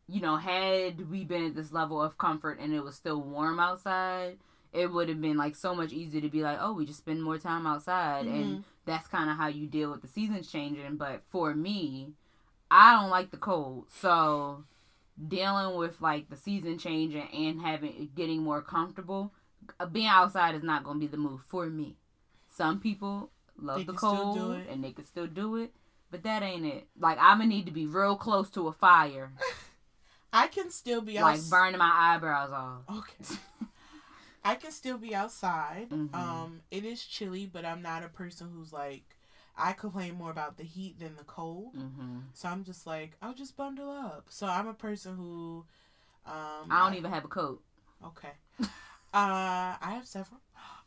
you know, had we been at this level of comfort and it was still warm outside, it would have been like so much easier to be like, oh, we just spend more time outside. And mm-hmm. that's kind of how you deal with the seasons changing. But for me, I don't like the cold. So dealing with like the season changing and having getting more comfortable, uh, being outside is not going to be the move for me. Some people love They the can still do cold and they can still do it. But that ain't it. Like I'm gonna need to be real close to a fire, I can still be like outside. burning my eyebrows off. Okay. I can still be outside. Mhm. Um, it is chilly, but I'm not a person who's like I complain more about the heat than the cold. hmm So I'm just like I'll just bundle up. So I'm a person who um I don't even have a coat. Okay. Uh, I have several.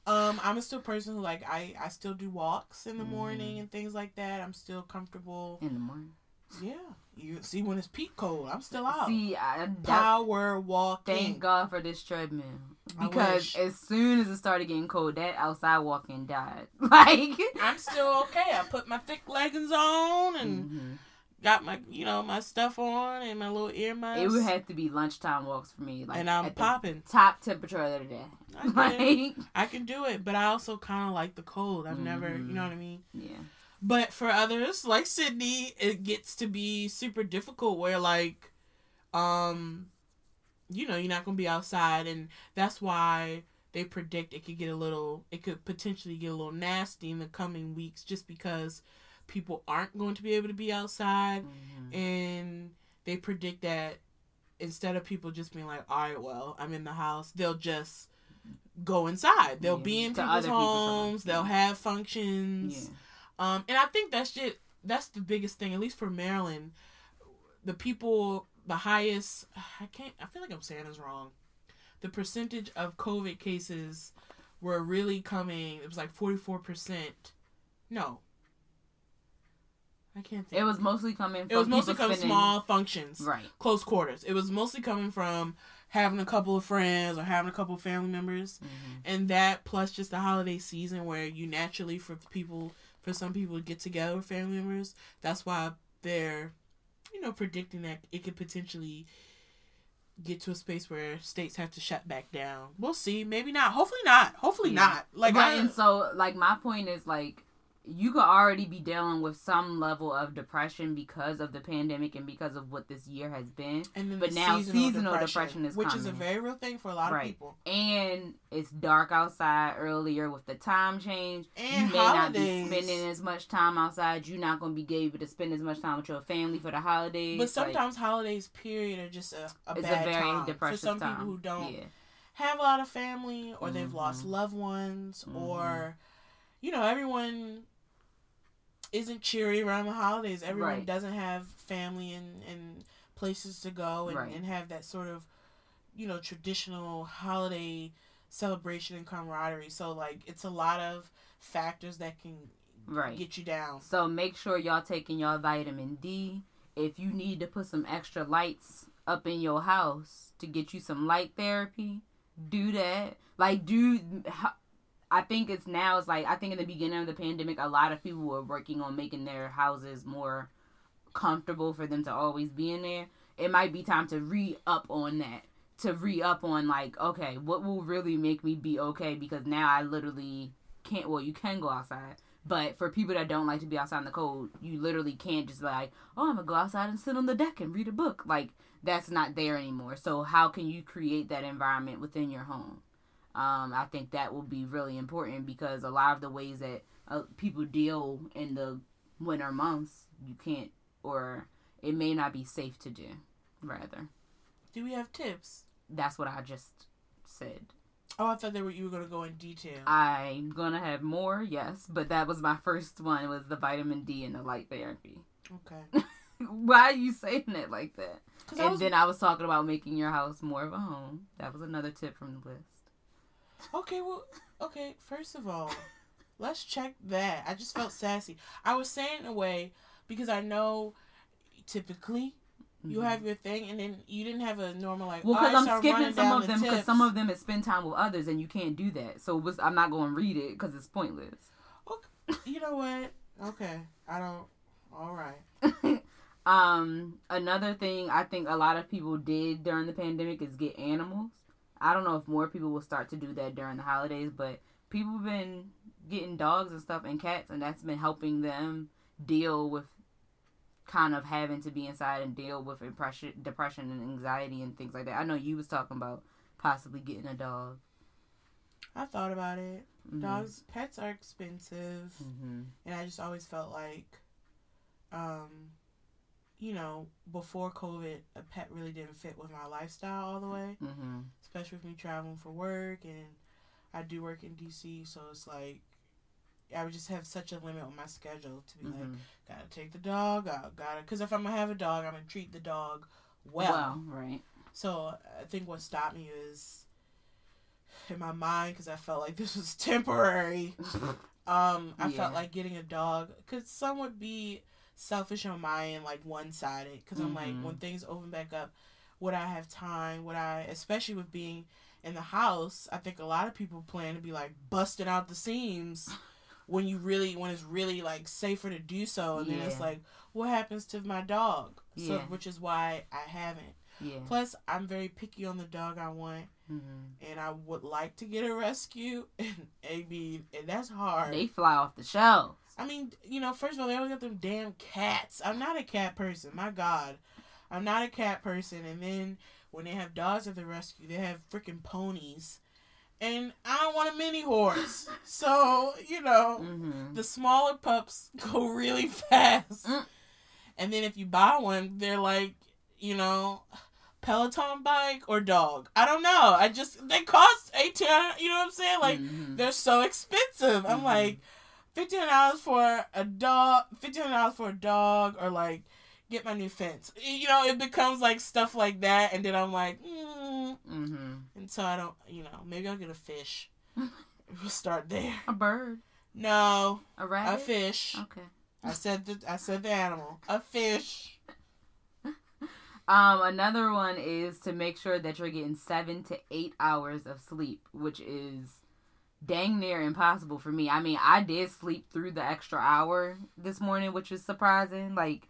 Um, I'm still a still person who like I I still do walks in the morning Mhm. and things like that. I'm still comfortable. in the morning. Yeah, you see when it's peak cold, I'm still out. See, I Power walking. thank God for this treadmill I because as soon as it started getting cold, that outside walking died. Like, I'm still okay. I put my thick leggings on and Mhm. got my you know my stuff on and my little ear muffs. It would have to be lunchtime walks for me, like and I'm popping. top temperature of the day. I. Like, I can do it, but I also kind of like the cold. I've never, you Mhm. know what I mean. yeah, But for others, like Sydney, it gets to be super difficult where like um you know, you're not going to be outside and that's why they predict it could get a little it could potentially get a little nasty in the coming weeks just because people aren't going to be able to be outside Mhm. and they predict that instead of people just being like, "All right, well, I'm in the house," they'll just go inside. They'll Yeah, be in people's people's homes. homes, They'll have functions. yeah, Um, and I think that's just that's the biggest thing, at least for Maryland. The people, the highest. I can't. I feel like I'm saying this wrong. The percentage of COVID cases were really coming. It was like 44 percent. No. I can't think. it was mostly coming. From It was mostly coming spending- small functions Right. close quarters. It was mostly coming from having a couple of friends or having a couple of family members, Mhm. and that plus just the holiday season where you naturally for people for some people to get together with family members. That's why they're, you know, predicting that it could potentially get to a space where states have to shut back down. We'll see. Maybe not. Hopefully not. Hopefully Yeah. not. Like right, I, and so like my point is like you could already be dealing with some level of depression because of the pandemic and because of what this year has been and then but the now seasonal, seasonal depression, depression is which is a very real thing for a lot Right. of people. and it's dark outside earlier with the time change And you may holidays. not be spending as much time outside you're not going to be able to spend as much time with your family for the holidays But like, sometimes holidays, period, are just a, a it's bad a very time depressive for some time people who don't yeah have a lot of family or they've lost Mhm. loved ones Mhm. or you know everyone isn't cheery around the holidays everyone Right. doesn't have family and, and places to go and, Right. and have that sort of you know traditional holiday celebration and camaraderie so like it's a lot of factors that can right get you down So make sure y'all taking y'all vitamin D. If you need to put some extra lights up in your house to get you some light therapy, do that. Like do I think it's now it's like I think in the beginning of the pandemic a lot of people were working on making their houses more comfortable for them to always be in there. It might be time to re up on that. To re up on like, okay, what will really make me be okay because now I literally can't well you can go outside but for people that don't like to be outside in the cold, you literally can't just like, oh, I'm gonna go outside and sit on the deck and read a book. Like that's not there anymore. So how can you create that environment within your home? Um, I think that will be really important because a lot of the ways that uh, people deal in the winter months, you can't, or it may not be safe to do. Rather, do we have tips that's what I just said. oh i thought they were you were going to go in detail I'm gonna have more, yes, but that was my first one. Was the vitamin D and the light therapy. okay Why are you saying it like that? 'Cause I And was- then I was talking about making your house more of a home. That was another tip from the list. Okay, well, okay. First of all, let's check that. I just felt sassy. I was saying in a way because I know typically you Mhm. have your thing, and then you didn't have a normal like. well, because I'm skipping some of the them because some of them is spend time with others, and you can't do that. So was, I'm not going to read it because it's pointless. Okay. You know what? Okay, I don't. All right. um, another thing I think a lot of people did during the pandemic is get animals. I don't know if more people will start to do that during the holidays, but people have been getting dogs and stuff and cats, and that's been helping them deal with kind of having to be inside and deal with depression, depression and anxiety and things like that. I know you was talking about possibly getting a dog. I thought about it. Mhm. Dogs, pets are expensive, Mhm. and I just always felt like, um, you know, before COVID, a pet really didn't fit with my lifestyle all the way. Mhm. Especially with me traveling for work and I do work in DC, so it's like I would just have such a limit on my schedule to be like, Mhm. gotta take the dog out, gotta, because if I'm gonna have a dog, I'm gonna treat the dog well. well, right. So I think what stopped me is in my mind because I felt like this was temporary. Um, I Yeah. felt like getting a dog because some would be selfish on my end, like one sided. Because I'm like, when things open back up, would I have time? Would I, especially with being in the house? I think a lot of people plan to be like busting out the seams when you really when it's really like safer to do so and then it's like what happens to my dog so Yeah. which is why i haven't Yeah. plus i'm very picky on the dog i want hmm and i would like to get a rescue and i mean and that's hard They fly off the shelves. i mean you know first of all they always got them damn cats i'm not a cat person my god i'm not a cat person and then when they have dogs at the rescue they have freaking ponies and i don't want a mini horse so you know hmm the smaller pups go really fast. Mm. And then if you buy one, they're like, you know, Peloton bike or dog. I don't know. I just they cost eighteen. You know what I'm saying? Like Mhm. they're so expensive. I'm Mhm. like fifteen dollars for a dog. Fifteen dollars for a dog, or like get my new fence. You know, it becomes like stuff like that, and then I'm like, mm. mm-hmm. and so I don't. You know, maybe I'll get a fish. we'll start there. a bird, No, a a fish. Okay. I said the I said the animal. A fish. Um, another one is to make sure that you're getting seven to eight hours of sleep, which is dang near impossible for me. I mean, I did sleep through the extra hour this morning, which is surprising. Like,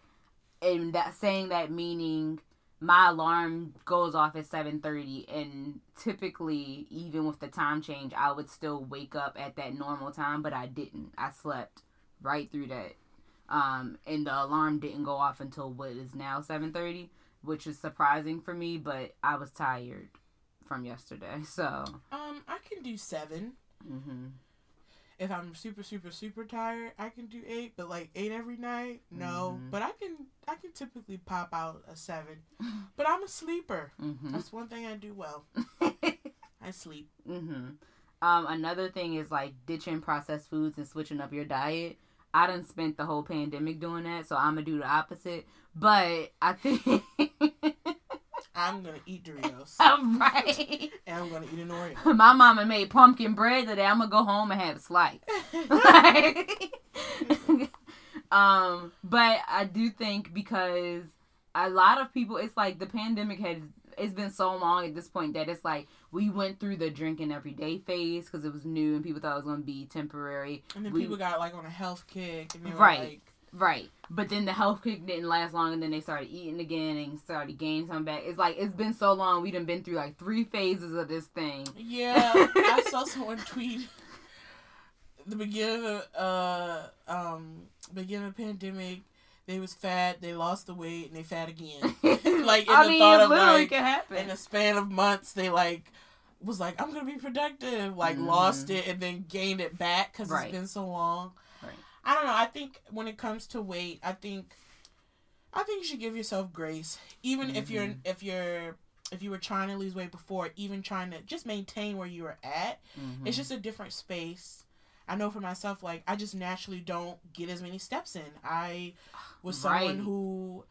and that saying that meaning my alarm goes off at 7:30 and typically even with the time change I would still wake up at that normal time but I didn't. I slept right through that. Um and the alarm didn't go off until what is now 7:30 which is surprising for me but I was tired from yesterday so. Um, I can do seven. mhm If I'm super, super, super tired, I can do eight. But like eight every night, no. Mhm. But I can, I can typically pop out a seven. But I'm a sleeper. mhm That's one thing I do well. I sleep. Mm-hmm. Um, another thing is like ditching processed foods and switching up your diet. I done spent the whole pandemic doing that, so I'm gonna do the opposite. But I think I'm gonna eat Doritos right. and I'm gonna eat an Oreo. My mama made pumpkin bread today. I'm gonna go home and have a slice. um, but I do think because a lot of people, it's like the pandemic had. It's been so long at this point that it's like we went through the drinking every day phase because it was new and people thought it was gonna be temporary. And then We- people got like on a health kick and Right. like, Right. But then the health kick didn't last long and then they started eating again and started gaining some back. It's like it's been so long we done been through like three phases of this thing. Yeah, I saw someone tweet the beginning of the uh um beginning of the pandemic. They was fat, they lost the weight, and they fat again. Like, in I the mean, thought it of, literally like, can happen. In a span of months, they like was like, "I'm gonna be productive." Like Mhm. lost it and then gained it back because Right. it's been so long. I don't know. I think when it comes to weight, I think I think you should give yourself grace, even if you're Mhm. if you're if you were trying to lose weight before, even trying to just maintain where you were at. Mhm. It's just a different space. I know for myself, like I just naturally don't get as many steps in. I was someone Right. who,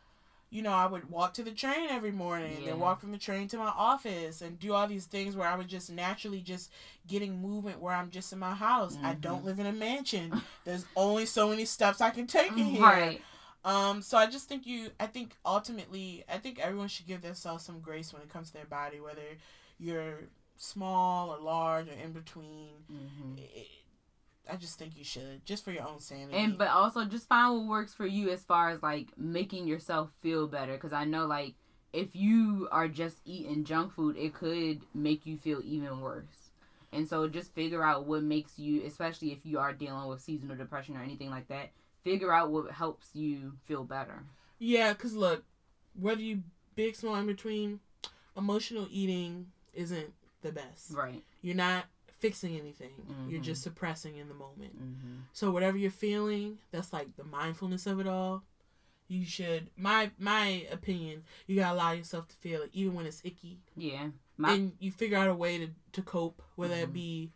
you know, I would walk to the train every morning, Yeah. then walk from the train to my office, and do all these things where I was just naturally just getting movement where I'm just in my house. I Mhm. don't live in a mansion. There's only so many steps I can take in here. Right. Um, so I just think you, I think ultimately, I think everyone should give themselves some grace when it comes to their body, whether you're small or large or in between. Mhm. It- I just think you should, just for your own sanity. And but also just find what works for you as far as like making yourself feel better because I know like if you are just eating junk food it could make you feel even worse. And so just figure out what makes you especially if you are dealing with seasonal depression or anything like that, figure out what helps you feel better. yeah, cause look, whether you big, small, in between, emotional eating isn't the best. Right. You're not fixing anything. You're Mhm. just suppressing in the moment. Mm-hmm. So whatever you're feeling, that's like the mindfulness of it all. You should my my opinion, you gotta allow yourself to feel it, even when it's icky. Yeah. My and you figure out a way to, to cope, whether Mhm. it be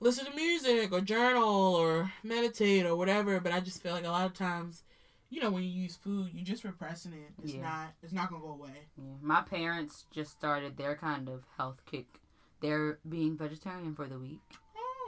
listen to music or journal or meditate or whatever. But I just feel like a lot of times, you know, when you use food, you're just repressing it. It's Yeah. not it's not gonna go away. Yeah. My parents just started their kind of health kick. They're being vegetarian for the week.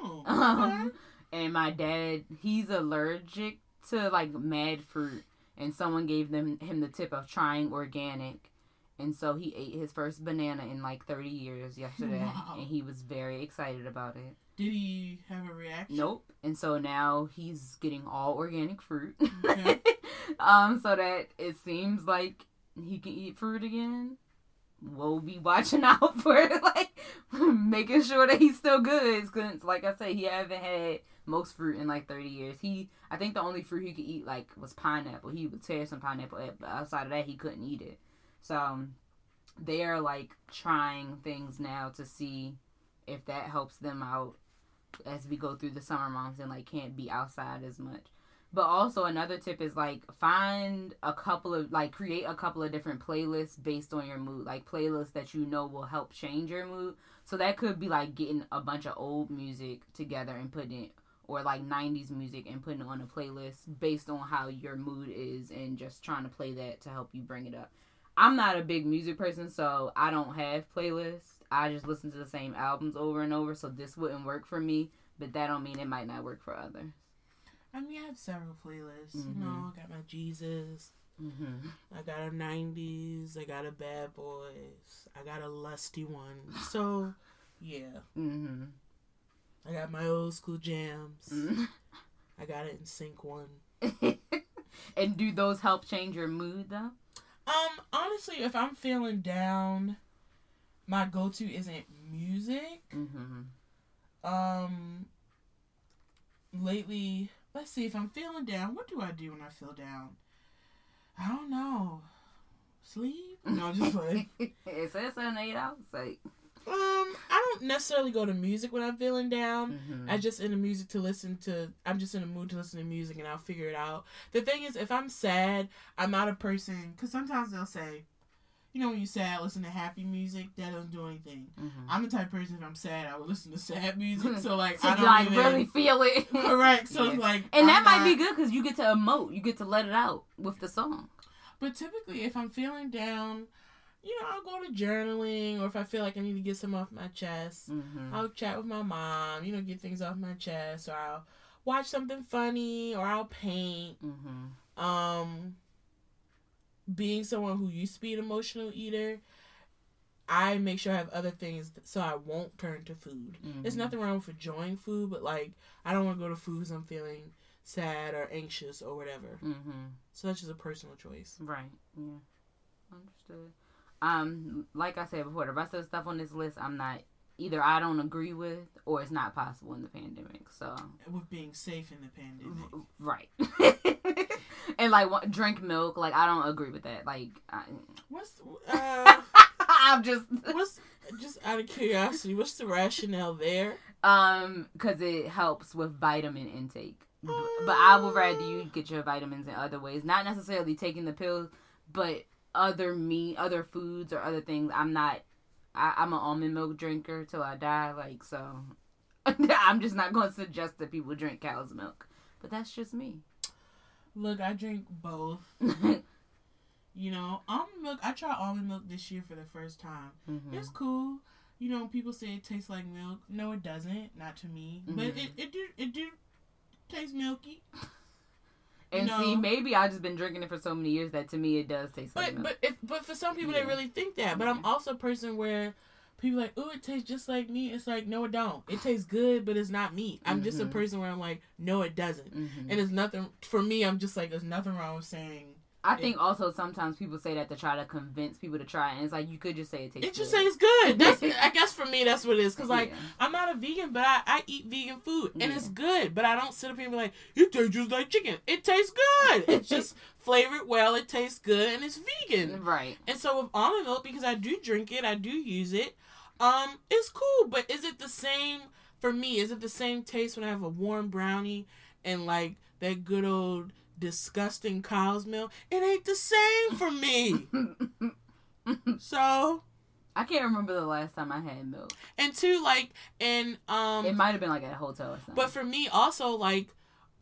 Oh, Um, and my dad, he's allergic to like mad fruit, and someone gave them him the tip of trying organic, and so he ate his first banana in like thirty years yesterday, Wow. and he was very excited about it. Did he have a reaction? reaction. Nope. And so now he's getting all organic fruit. Okay. um, so that it seems like he can eat fruit again. We'll be watching out for like making sure that he's still good. Cause like I said, he haven't had most fruit in like thirty years. He, I think the only fruit he could eat like was pineapple. He would tear some pineapple, up, but outside of that, he couldn't eat it. So they are like trying things now to see if that helps them out as we go through the summer months and like can't be outside as much. But also another tip is like find a couple of like create a couple of different playlists based on your mood, like playlists that you know will help change your mood. So that could be like getting a bunch of old music together and putting it or like 90s music and putting it on a playlist based on how your mood is and just trying to play that to help you bring it up. I'm not a big music person, so I don't have playlists. I just listen to the same albums over and over, so this wouldn't work for me, but that don't mean it might not work for others. I mean, I have several playlists. Mhm. You know, I got my Jesus. Mm-hmm. I got a '90s. I got a Bad Boys. I got a lusty one. So, yeah, Mm-hmm. I got my old school jams. Mm-hmm. I got it NSYNC one. and do those help change your mood though? Um, honestly, if I'm feeling down, my go-to isn't music. Mm-hmm. Um, lately, let's see if I'm feeling down. What do I do when I feel down? I don't know. Sleep? No, just like it says seven eight hours. Like, um, I don't necessarily go to music when I'm feeling down. mhm. I just in the music to listen to. I'm just in the mood to listen to music, and I'll figure it out. The thing is, if I'm sad, I'm not a person because sometimes they'll say, you know, when you're sad, listen to happy music. That doesn't do anything. Mhm. I'm the type of person if I'm sad, I would listen to sad music. So like, So I don't like even, really feel it. correct. So it's like, And that I'm might not- be good because you get to emote. You get to let it out with the song. But typically, if I'm feeling down, you know, I'll go to journaling, or if I feel like I need to get some off my chest, Mm-hmm. I'll chat with my mom. You know, get things off my chest, or I'll watch something funny, or I'll paint. Mm-hmm. Um, being someone who used to be an emotional eater, I make sure I have other things so I won't turn to food. There's Mhm. nothing wrong with enjoying food, but like I don't want to go to food because I'm feeling sad or anxious or whatever. Mm-hmm. So that's just a personal choice. Right. Yeah. Understood. Um, like I said before, the rest of the stuff on this list, I'm not either. I don't agree with, or it's not possible in the pandemic. So With being safe in the pandemic. right. and like drink milk. Like I don't agree with that. Like I, What's uh, I'm just what's just out of curiosity? What's the rationale there? um because it helps with vitamin intake. But I would rather you get your vitamins in other ways, not necessarily taking the pills, but other meat, other foods, or other things. I'm not. I, I'm an almond milk drinker till I die. Like so, I'm just not going to suggest that people drink cow's milk. But that's just me. Look, I drink both. You know, almond milk. I tried almond milk this year for the first time. Mhm. It's cool. You know, people say it tastes like milk. No, it doesn't. Not to me. But Mhm. it it do it do taste milky. And No. see, maybe I've just been drinking it for so many years that to me it does taste like But milk. but if but for some people Yeah. they really think that. But I'm also a person where people like, oh, it tastes just like meat. It's like, no, it don't. It tastes good, but it's not meat. I'm just a Mhm. person where I'm like, no, it doesn't. Mhm. And it's nothing for me. I'm just like, there's nothing wrong with saying I think also sometimes people say that to try to convince people to try it, and it's like you could just say it tastes. it. Just good. say it's good. That's I guess for me that's what it is. Cause like Yeah. I'm not a vegan, but I, I eat vegan food and Yeah. it's good. But I don't sit up here and be like, it tastes just like chicken. It tastes good. It's just flavored well. It tastes good and it's vegan. right. And so with almond milk, because I do drink it, I do use it. Um, it's cool, but is it the same for me? Is it the same taste when I have a warm brownie and like that good old disgusting cow's milk? It ain't the same for me. so I can't remember the last time I had milk. and two, like and um, It might have been like at a hotel or something. but for me also like.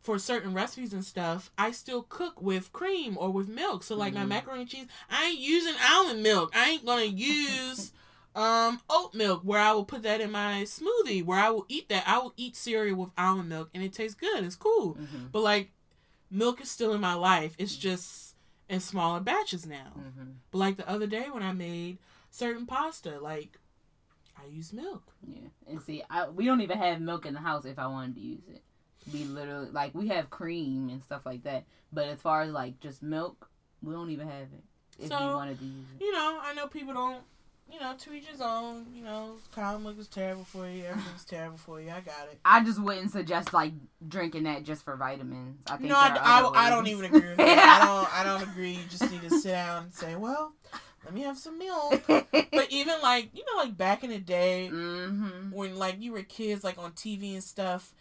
For certain recipes and stuff, I still cook with cream or with milk. So like my Mhm. macaroni and cheese, I ain't using almond milk. I ain't gonna use um oat milk where I will put that in my smoothie where I will eat that. I will eat cereal with almond milk and it tastes good. It's cool. hmm But like milk is still in my life. It's just in smaller batches now. hmm But like the other day when I made certain pasta, like I use milk. Yeah, and see, I, we don't even have milk in the house if I wanted to use it. We literally like we have cream and stuff like that, but as far as like just milk, we don't even have it if So, we wanted to use it. You know, I know people don't. You know, to each his own. You know, cow milk is terrible for you. Everything's terrible for you. I got it. I just wouldn't suggest like drinking that just for vitamins. I think No, I, I, I don't even agree with that. I don't. I don't agree. You just need to sit down and say, well, let me have some milk. But even like you know, like back in the day hmm when like you were kids, like on TV and stuff.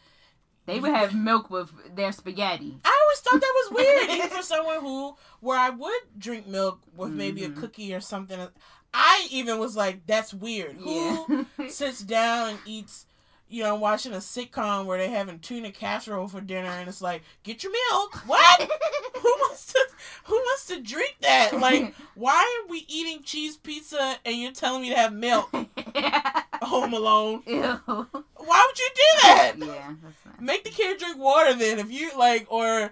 They would have milk with their spaghetti. I always thought that was weird, even for someone who where I would drink milk with maybe a Mhm. cookie or something. I even was like, that's weird. Who Yeah. sits down and eats? You know, watching a sitcom where they're having tuna casserole for dinner, and it's like, get your milk. What? who wants to? Who wants to drink that? Like, why are we eating cheese pizza and you're telling me to have milk? Home Alone. Ew. Why would you do that? Yeah, that's not. Make the kid drink water then. If you like, or,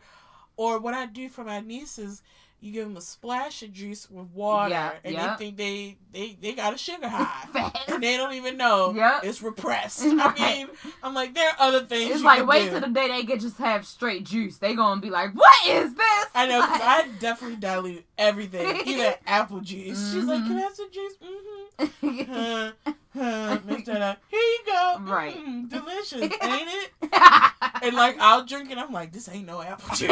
or what I do for my nieces, you give them a splash of juice with water, Yeah, and yeah. they think they they they got a sugar high. And they don't even know Yep. it's repressed. Right. I mean, I'm like, there are other things. It's like wait do. till the day they get just have straight juice. They gonna be like, "What is this?" I know, because I definitely dilute everything, even apple juice. She's like. "Can I have some juice?" Mm-hmm. Huh, mix. Here you go. Right. Mm, delicious, ain't it? And like, I'll drink it. I'm like, this ain't no apple juice.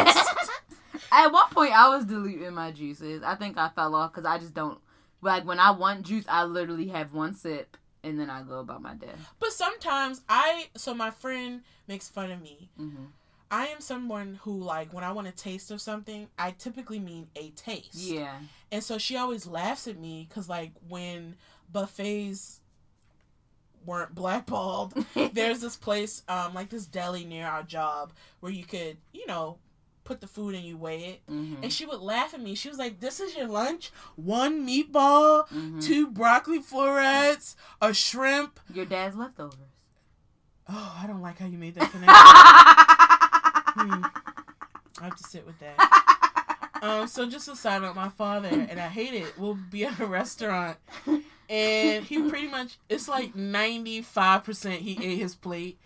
At one point, I was diluting my juices. I think I fell off because I just don't like when I want juice. I literally have one sip and then I go about my day. but sometimes I, so my friend makes fun of me. hmm I am someone who, like, when I want a taste of something, I typically mean a taste. Yeah. And so she always laughs at me because, like, when buffets weren't blackballed, there's this place, um, like this deli near our job where you could, you know, put the food and you weigh it. hmm And she would laugh at me. She was like, This is your lunch? One meatball, hmm two broccoli florets, a shrimp. Your dad's leftovers. Oh, I don't like how you made that connection. Hmm. I have to sit with that. Um, so just a side note, my father and I hate it. We'll be at a restaurant, and he pretty much it's like ninety five percent he ate his plate,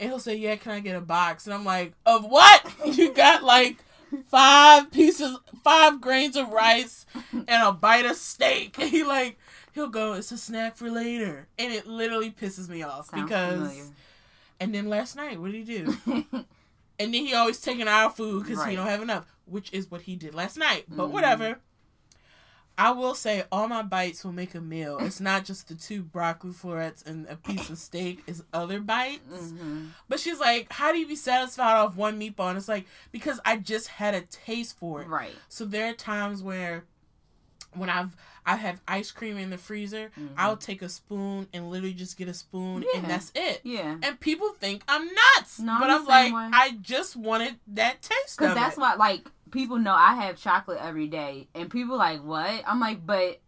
and he'll say, "Yeah, can I get a box?" And I'm like, "Of what? You got like five pieces, five grains of rice, and a bite of steak." And he like he'll go, "It's a snack for later," and it literally pisses me off Sounds because. And then last night, what did he do? And then he always taking our food because Right. he don't have enough, which is what he did last night. But Mhm. whatever. I will say all my bites will make a meal. It's not just the two broccoli florets and a piece of steak. It's other bites. hmm But she's like, "How do you be satisfied off one meatball?" And it's like because I just had a taste for it. Right. So there are times where when I've I have ice cream in the freezer, Mhm. I'll take a spoon and literally just get a spoon and that's it Yeah. and people think I'm nuts. No, I'm but I'm like, way. I just wanted that taste Because that's it. why, like, people know I have chocolate every day, and people like, what? I'm like, but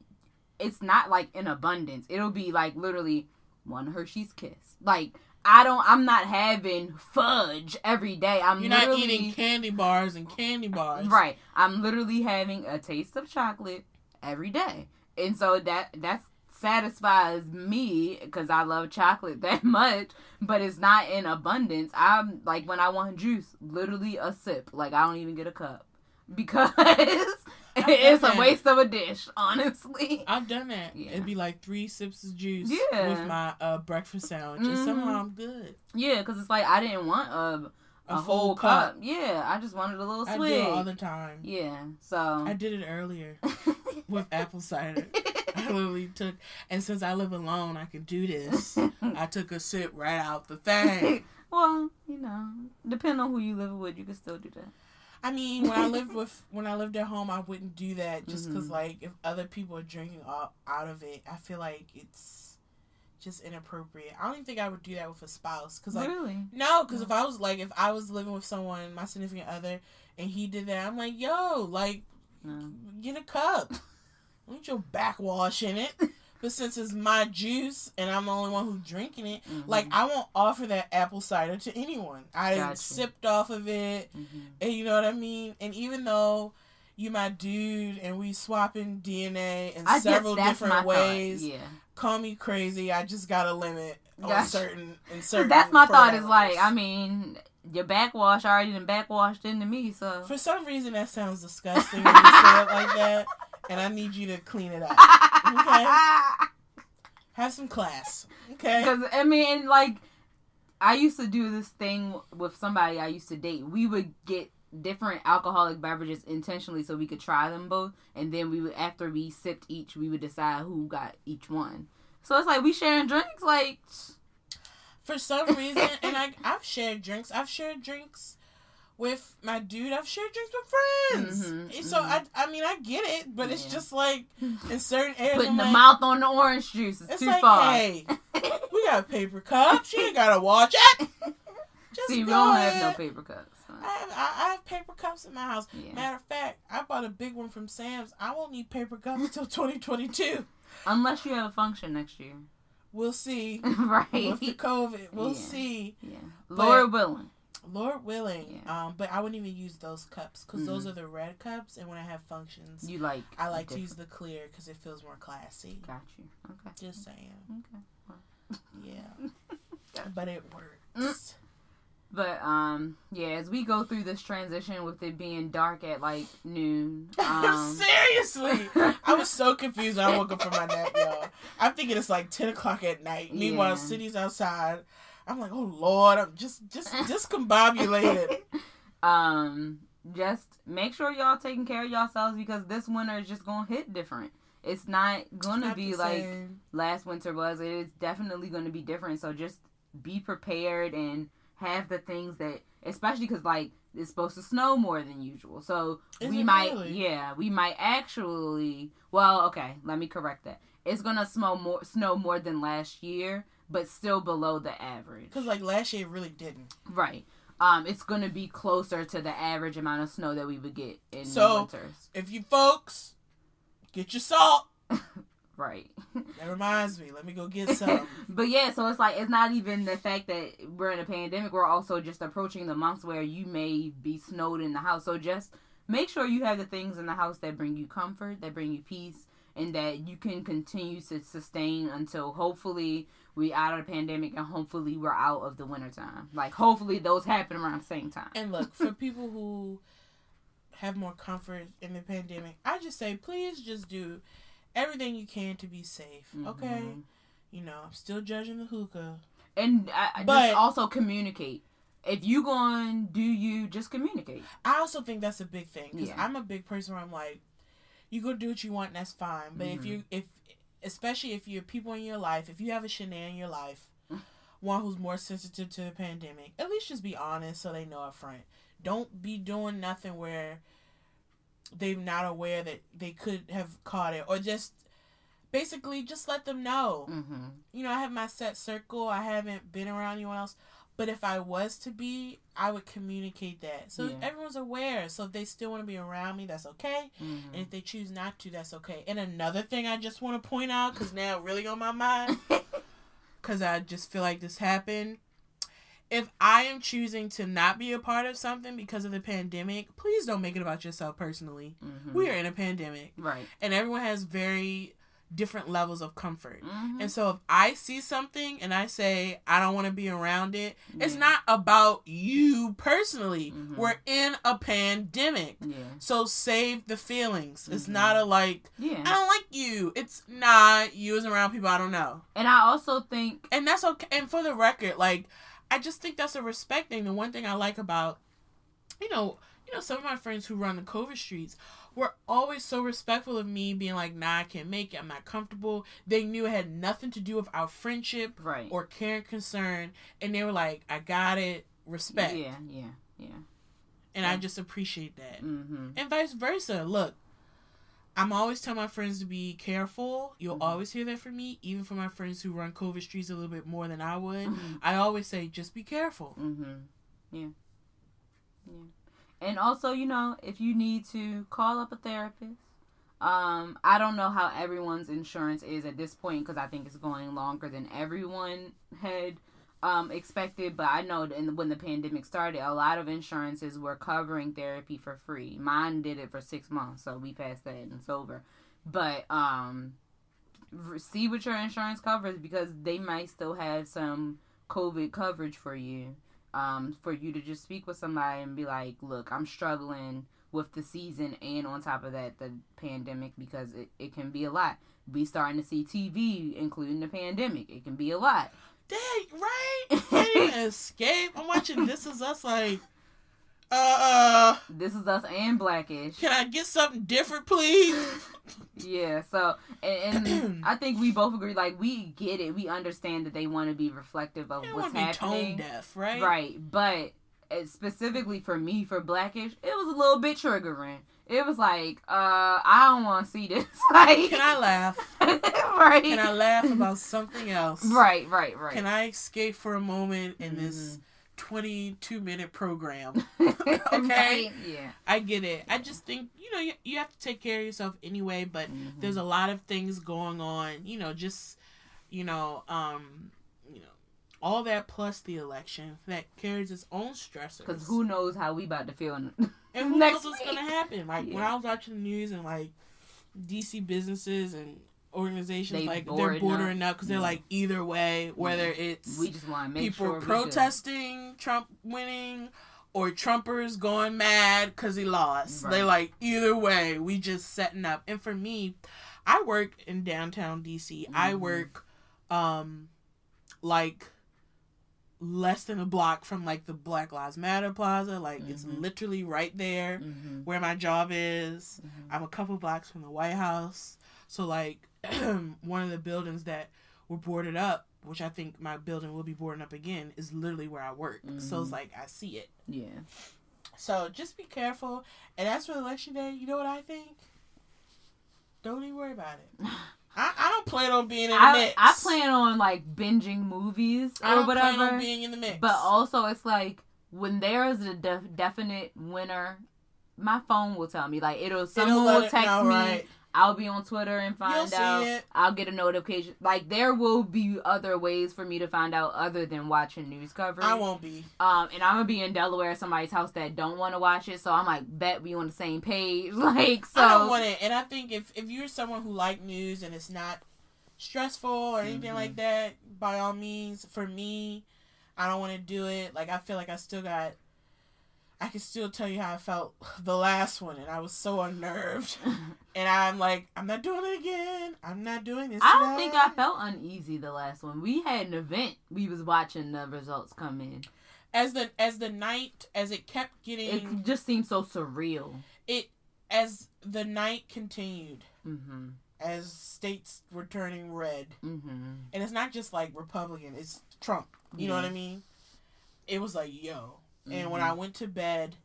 it's not like in abundance. It'll be like literally one Hershey's Kiss. Like, I don't. I'm not having fudge every day. I'm You're not eating candy bars and candy bars. Right. I'm literally having a taste of chocolate every day. And so that that satisfies me because I love chocolate that much, but it's not in abundance. I'm like when I want juice, literally a sip. Like I don't even get a cup because it's a that. waste of a dish, honestly. I've done that. Yeah. It'd be like three sips of juice Yeah. with my uh, breakfast sandwich, and Mhm. somehow I'm good. Yeah, because it's like I didn't want a A, a, full whole cup. cup. Yeah, I just wanted a little I do all the time. yeah, so I did it earlier with apple cider. I literally took, and since I live alone, I can do this. I took a sip right out the thing. well, you know, depending on who you live with, you can still do that. I mean, when I lived with when I lived at home, I wouldn't do that just because, Mhm. like, if other people are drinking out, out of it, I feel like it's just inappropriate. I don't even think I would do that with a spouse because, like, really? no, because if I was like, if I was living with someone, my significant other, and he did that, I'm like, yo, like, No. get a cup, don't your backwash in it. But since it's my juice and I'm the only one who's drinking it, Mhm. like I won't offer that apple cider to anyone. I Gotcha. sipped off of it. Mhm. And you know what I mean? And even though you my dude and we swapping DNA in I several different ways. Thought. Yeah. Call me crazy. I just got a limit on certain in certain. that's my thought. Is like, I mean, your backwash already been backwashed into me, so. for some reason that sounds disgusting when you say it like that, and I need you to clean it up. Okay. Have some class, okay? Because I mean, like, I used to do this thing with somebody I used to date. We would get different alcoholic beverages intentionally so we could try them both, and then we would, after we sipped each, we would decide who got each one. So it's like we sharing drinks, like. For some reason, and I I've shared drinks. I've shared drinks with my dude. I've shared drinks with friends. Mhm, so mhm. I I mean I get it, but it's just like in certain areas. Putting I'm the like, mouth on the orange juice is It's too like, far. hey, we got paper cups. You ain't gotta watch it. Just See, we don't ahead. have no paper cups. I have, I, I have paper cups in my house. Yeah. Matter of fact, I bought a big one from Sam's. I won't need paper cups until 2022. Unless you have a function next year. We'll see. right. With the COVID, we'll Yeah. see. Yeah. Lord willing. Lord willing. Yeah. Um, but I wouldn't even use those cups because those Mhm. are the red cups. And when I have functions, You like. I like to use the clear because it feels more classy. Got you. Okay. Just saying. Okay. Yeah. but it works. But um, yeah, as we go through this transition with it being dark at like noon, um, Seriously, I was so confused when I woke up from my nap, y'all. I'm thinking it's like 10 o'clock at night. Meanwhile, Yeah. city's outside. I'm like, oh Lord, I'm just just discombobulated. um, just make sure y'all taking care of y'all yourselves because this winter is just gonna hit different. It's not gonna Not be like same. last winter was. It is definitely gonna be different. So just be prepared and have the things that, especially because like it's supposed to snow more than usual. So Is we might, really? yeah, we might actually. Well, okay, let me correct that. It's gonna snow more, snow more than last year, but still below the average. Because like last year, it really didn't. Right. Um, it's gonna be closer to the average amount of snow that we would get in So- winters. If you folks get your salt, Right. that reminds me. Let me go get some. but yeah, so it's like it's not even the fact that we're in a pandemic. We're also just approaching the months where you may be snowed in the house. So just make sure you have the things in the house that bring you comfort, that bring you peace, and that you can continue to sustain until hopefully we out of the pandemic and hopefully we're out of the wintertime. Like hopefully those happen around the same time. And look, for people who have more comfort in the pandemic, I just say please just do everything you can to be safe. Okay? Mhm. You know, I'm still judging the hookah. And I, But- just also communicate. If you going do you just communicate. I also think that's a big thing because Yeah. I'm a big person where I'm like, you go do what you want, and that's fine. But if Mhm. you, if especially if you're people in your life, if you have a Shanae in your life, one who's more sensitive to the pandemic, at least just be honest so they know up front. Don't be doing nothing where they're not aware that they could have caught it, or just basically just let them know. Mm-hmm. You know, I have my set circle. I haven't been around anyone else. But if I was to be, I would communicate that. So Yeah. everyone's aware. So if they still want to be around me, that's okay. Mm-hmm. And if they choose not to, that's okay. And another thing I just want to point out, because now really on my mind, because I just feel like this happened. If I am choosing to not be a part of something because of the pandemic, please don't make it about yourself personally. Mhm. We are in a pandemic, right. and everyone has very different levels of comfort. Mhm. And so if I see something and I say I don't want to be around it, it's not about you personally. Mhm. We're in a pandemic. Yeah. So save the feelings. It's Mhm. not a like Yeah. I don't like you. It's not you is around people I don't know. And I also think And that's okay. And for the record, like I just think that's a respect thing. The one thing I like about you know, you know some of my friends who run the COVID streets were always so respectful of me being like, "Nah, I can't make it. I'm not comfortable." They knew it had nothing to do with our friendship right. or care and concern, and they were like, "I got it." Respect. Yeah, yeah, yeah. And I just appreciate that. Mm-hmm. and vice versa. Look, I'm always telling my friends to be careful. You'll Mhm. always hear that from me, even from my friends who run COVID streets a little bit more than I would. Mhm. I always say, just be careful. Mm-hmm. Yeah. Yeah. And also, you know, if you need to call up a therapist. Um, I don't know how everyone's insurance is at this point because I think it's going longer than everyone had um expected, but I know in, when the pandemic started, a lot of insurances were covering therapy for free. Mine did it for six months, so we passed that and it's over. But um, see what your insurance covers because they might still have some COVID coverage for you. Um, for you to just speak with somebody and be like, "Look, I'm struggling." with the season and on top of that the pandemic because it, it can be a lot. We starting to see TV including the pandemic. It can be a lot. Dang, right? Can't even escape. I'm watching This Is Us like uh This Is Us and Blackish. Can I get something different, please? yeah, so and, and I think we both agree like we get it. We understand that they want to be reflective of what's happening. tone deaf, right? Right, but specifically for me for Blackish, it was a little bit triggering. It was like, uh, I don't want to see this. like, can I laugh? right? Can I laugh about something else? Right, right, right. Can I escape for a moment in mm-hmm. this 22 minute program? okay. Right? Yeah. I get it. I just think, you know, you, you have to take care of yourself anyway, but mm-hmm. there's a lot of things going on, you know, just, you know, um, all that plus the election that carries its own stressors. Because who knows how we about to feel in and who knows what's gonna happen? Like yeah. when I was watching the news and like DC businesses and organizations they like they're bordering up because they're like either way, whether yeah. it's we just want people sure protesting Trump winning or Trumpers going mad because he lost. Right. They like either way, we just setting up. And for me, I work in downtown DC. Mm-hmm. I work um like less than a block from like the Black Lives Matter Plaza. Like mm-hmm. it's literally right there mm-hmm. where my job is. Mm-hmm. I'm a couple blocks from the White House. So like one of the buildings that were boarded up, which I think my building will be boarded up again, is literally where I work. So it's mm-hmm. like I see it. Yeah. So just be careful. And as for election day, you know what I think? Don't even worry about it. I, I don't plan on being in the I, mix. I plan on like binging movies or I don't whatever. Plan on being in the mix. But also, it's like when there is a def- definite winner, my phone will tell me. Like it'll someone it'll will text know, me. Right? I'll be on Twitter and find You'll out. I'll get a notification. Like there will be other ways for me to find out other than watching news coverage. I won't be. Um, and I'm gonna be in Delaware, somebody's house that don't want to watch it. So I'm like, bet we on the same page. Like so. I don't want it. And I think if if you're someone who like news and it's not stressful or anything mm-hmm. like that, by all means, for me, I don't want to do it. Like I feel like I still got I can still tell you how I felt the last one, and I was so unnerved. and I'm like, I'm not doing it again. I'm not doing this. I don't think I felt uneasy the last one. We had an event. We was watching the results come in. As the as the night as it kept getting, it just seemed so surreal. It as the night continued. Mm-hmm. As states were turning red, mm-hmm. and it's not just like Republican; it's Trump. You yeah. know what I mean? It was like, yo, Mm-hmm. And when I mm-hmm. went to bed,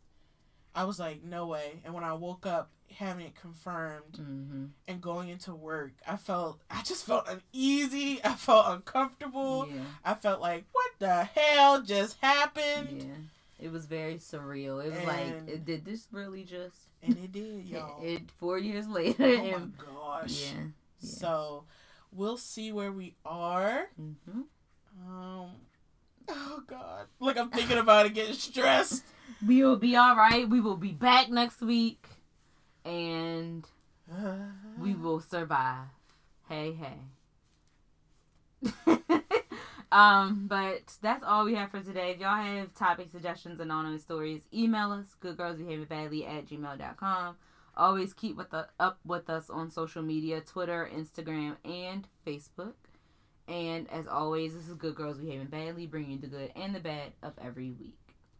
I was like, no way. And when I woke up, having it confirmed mm-hmm. and going into work, I felt, I just felt uneasy. I felt uncomfortable. Yeah. I felt like, what the hell just happened? Yeah. It was very surreal. It was and, like, did this really just? And it did, y'all. It, it four years later. Oh and, my gosh. Yeah. yeah. So we'll see where we are. Mm-hmm. Um, Oh God! Like I'm thinking about it, getting stressed. We will be all right. We will be back next week, and we will survive. Hey, hey. um, but that's all we have for today. If y'all have topic suggestions, anonymous stories, email us goodgirlsbehavingbadly at gmail.com. Always keep with the, up with us on social media Twitter, Instagram, and Facebook. And as always, this is Good Girls Behaving Badly, bringing you the good and the bad of every week.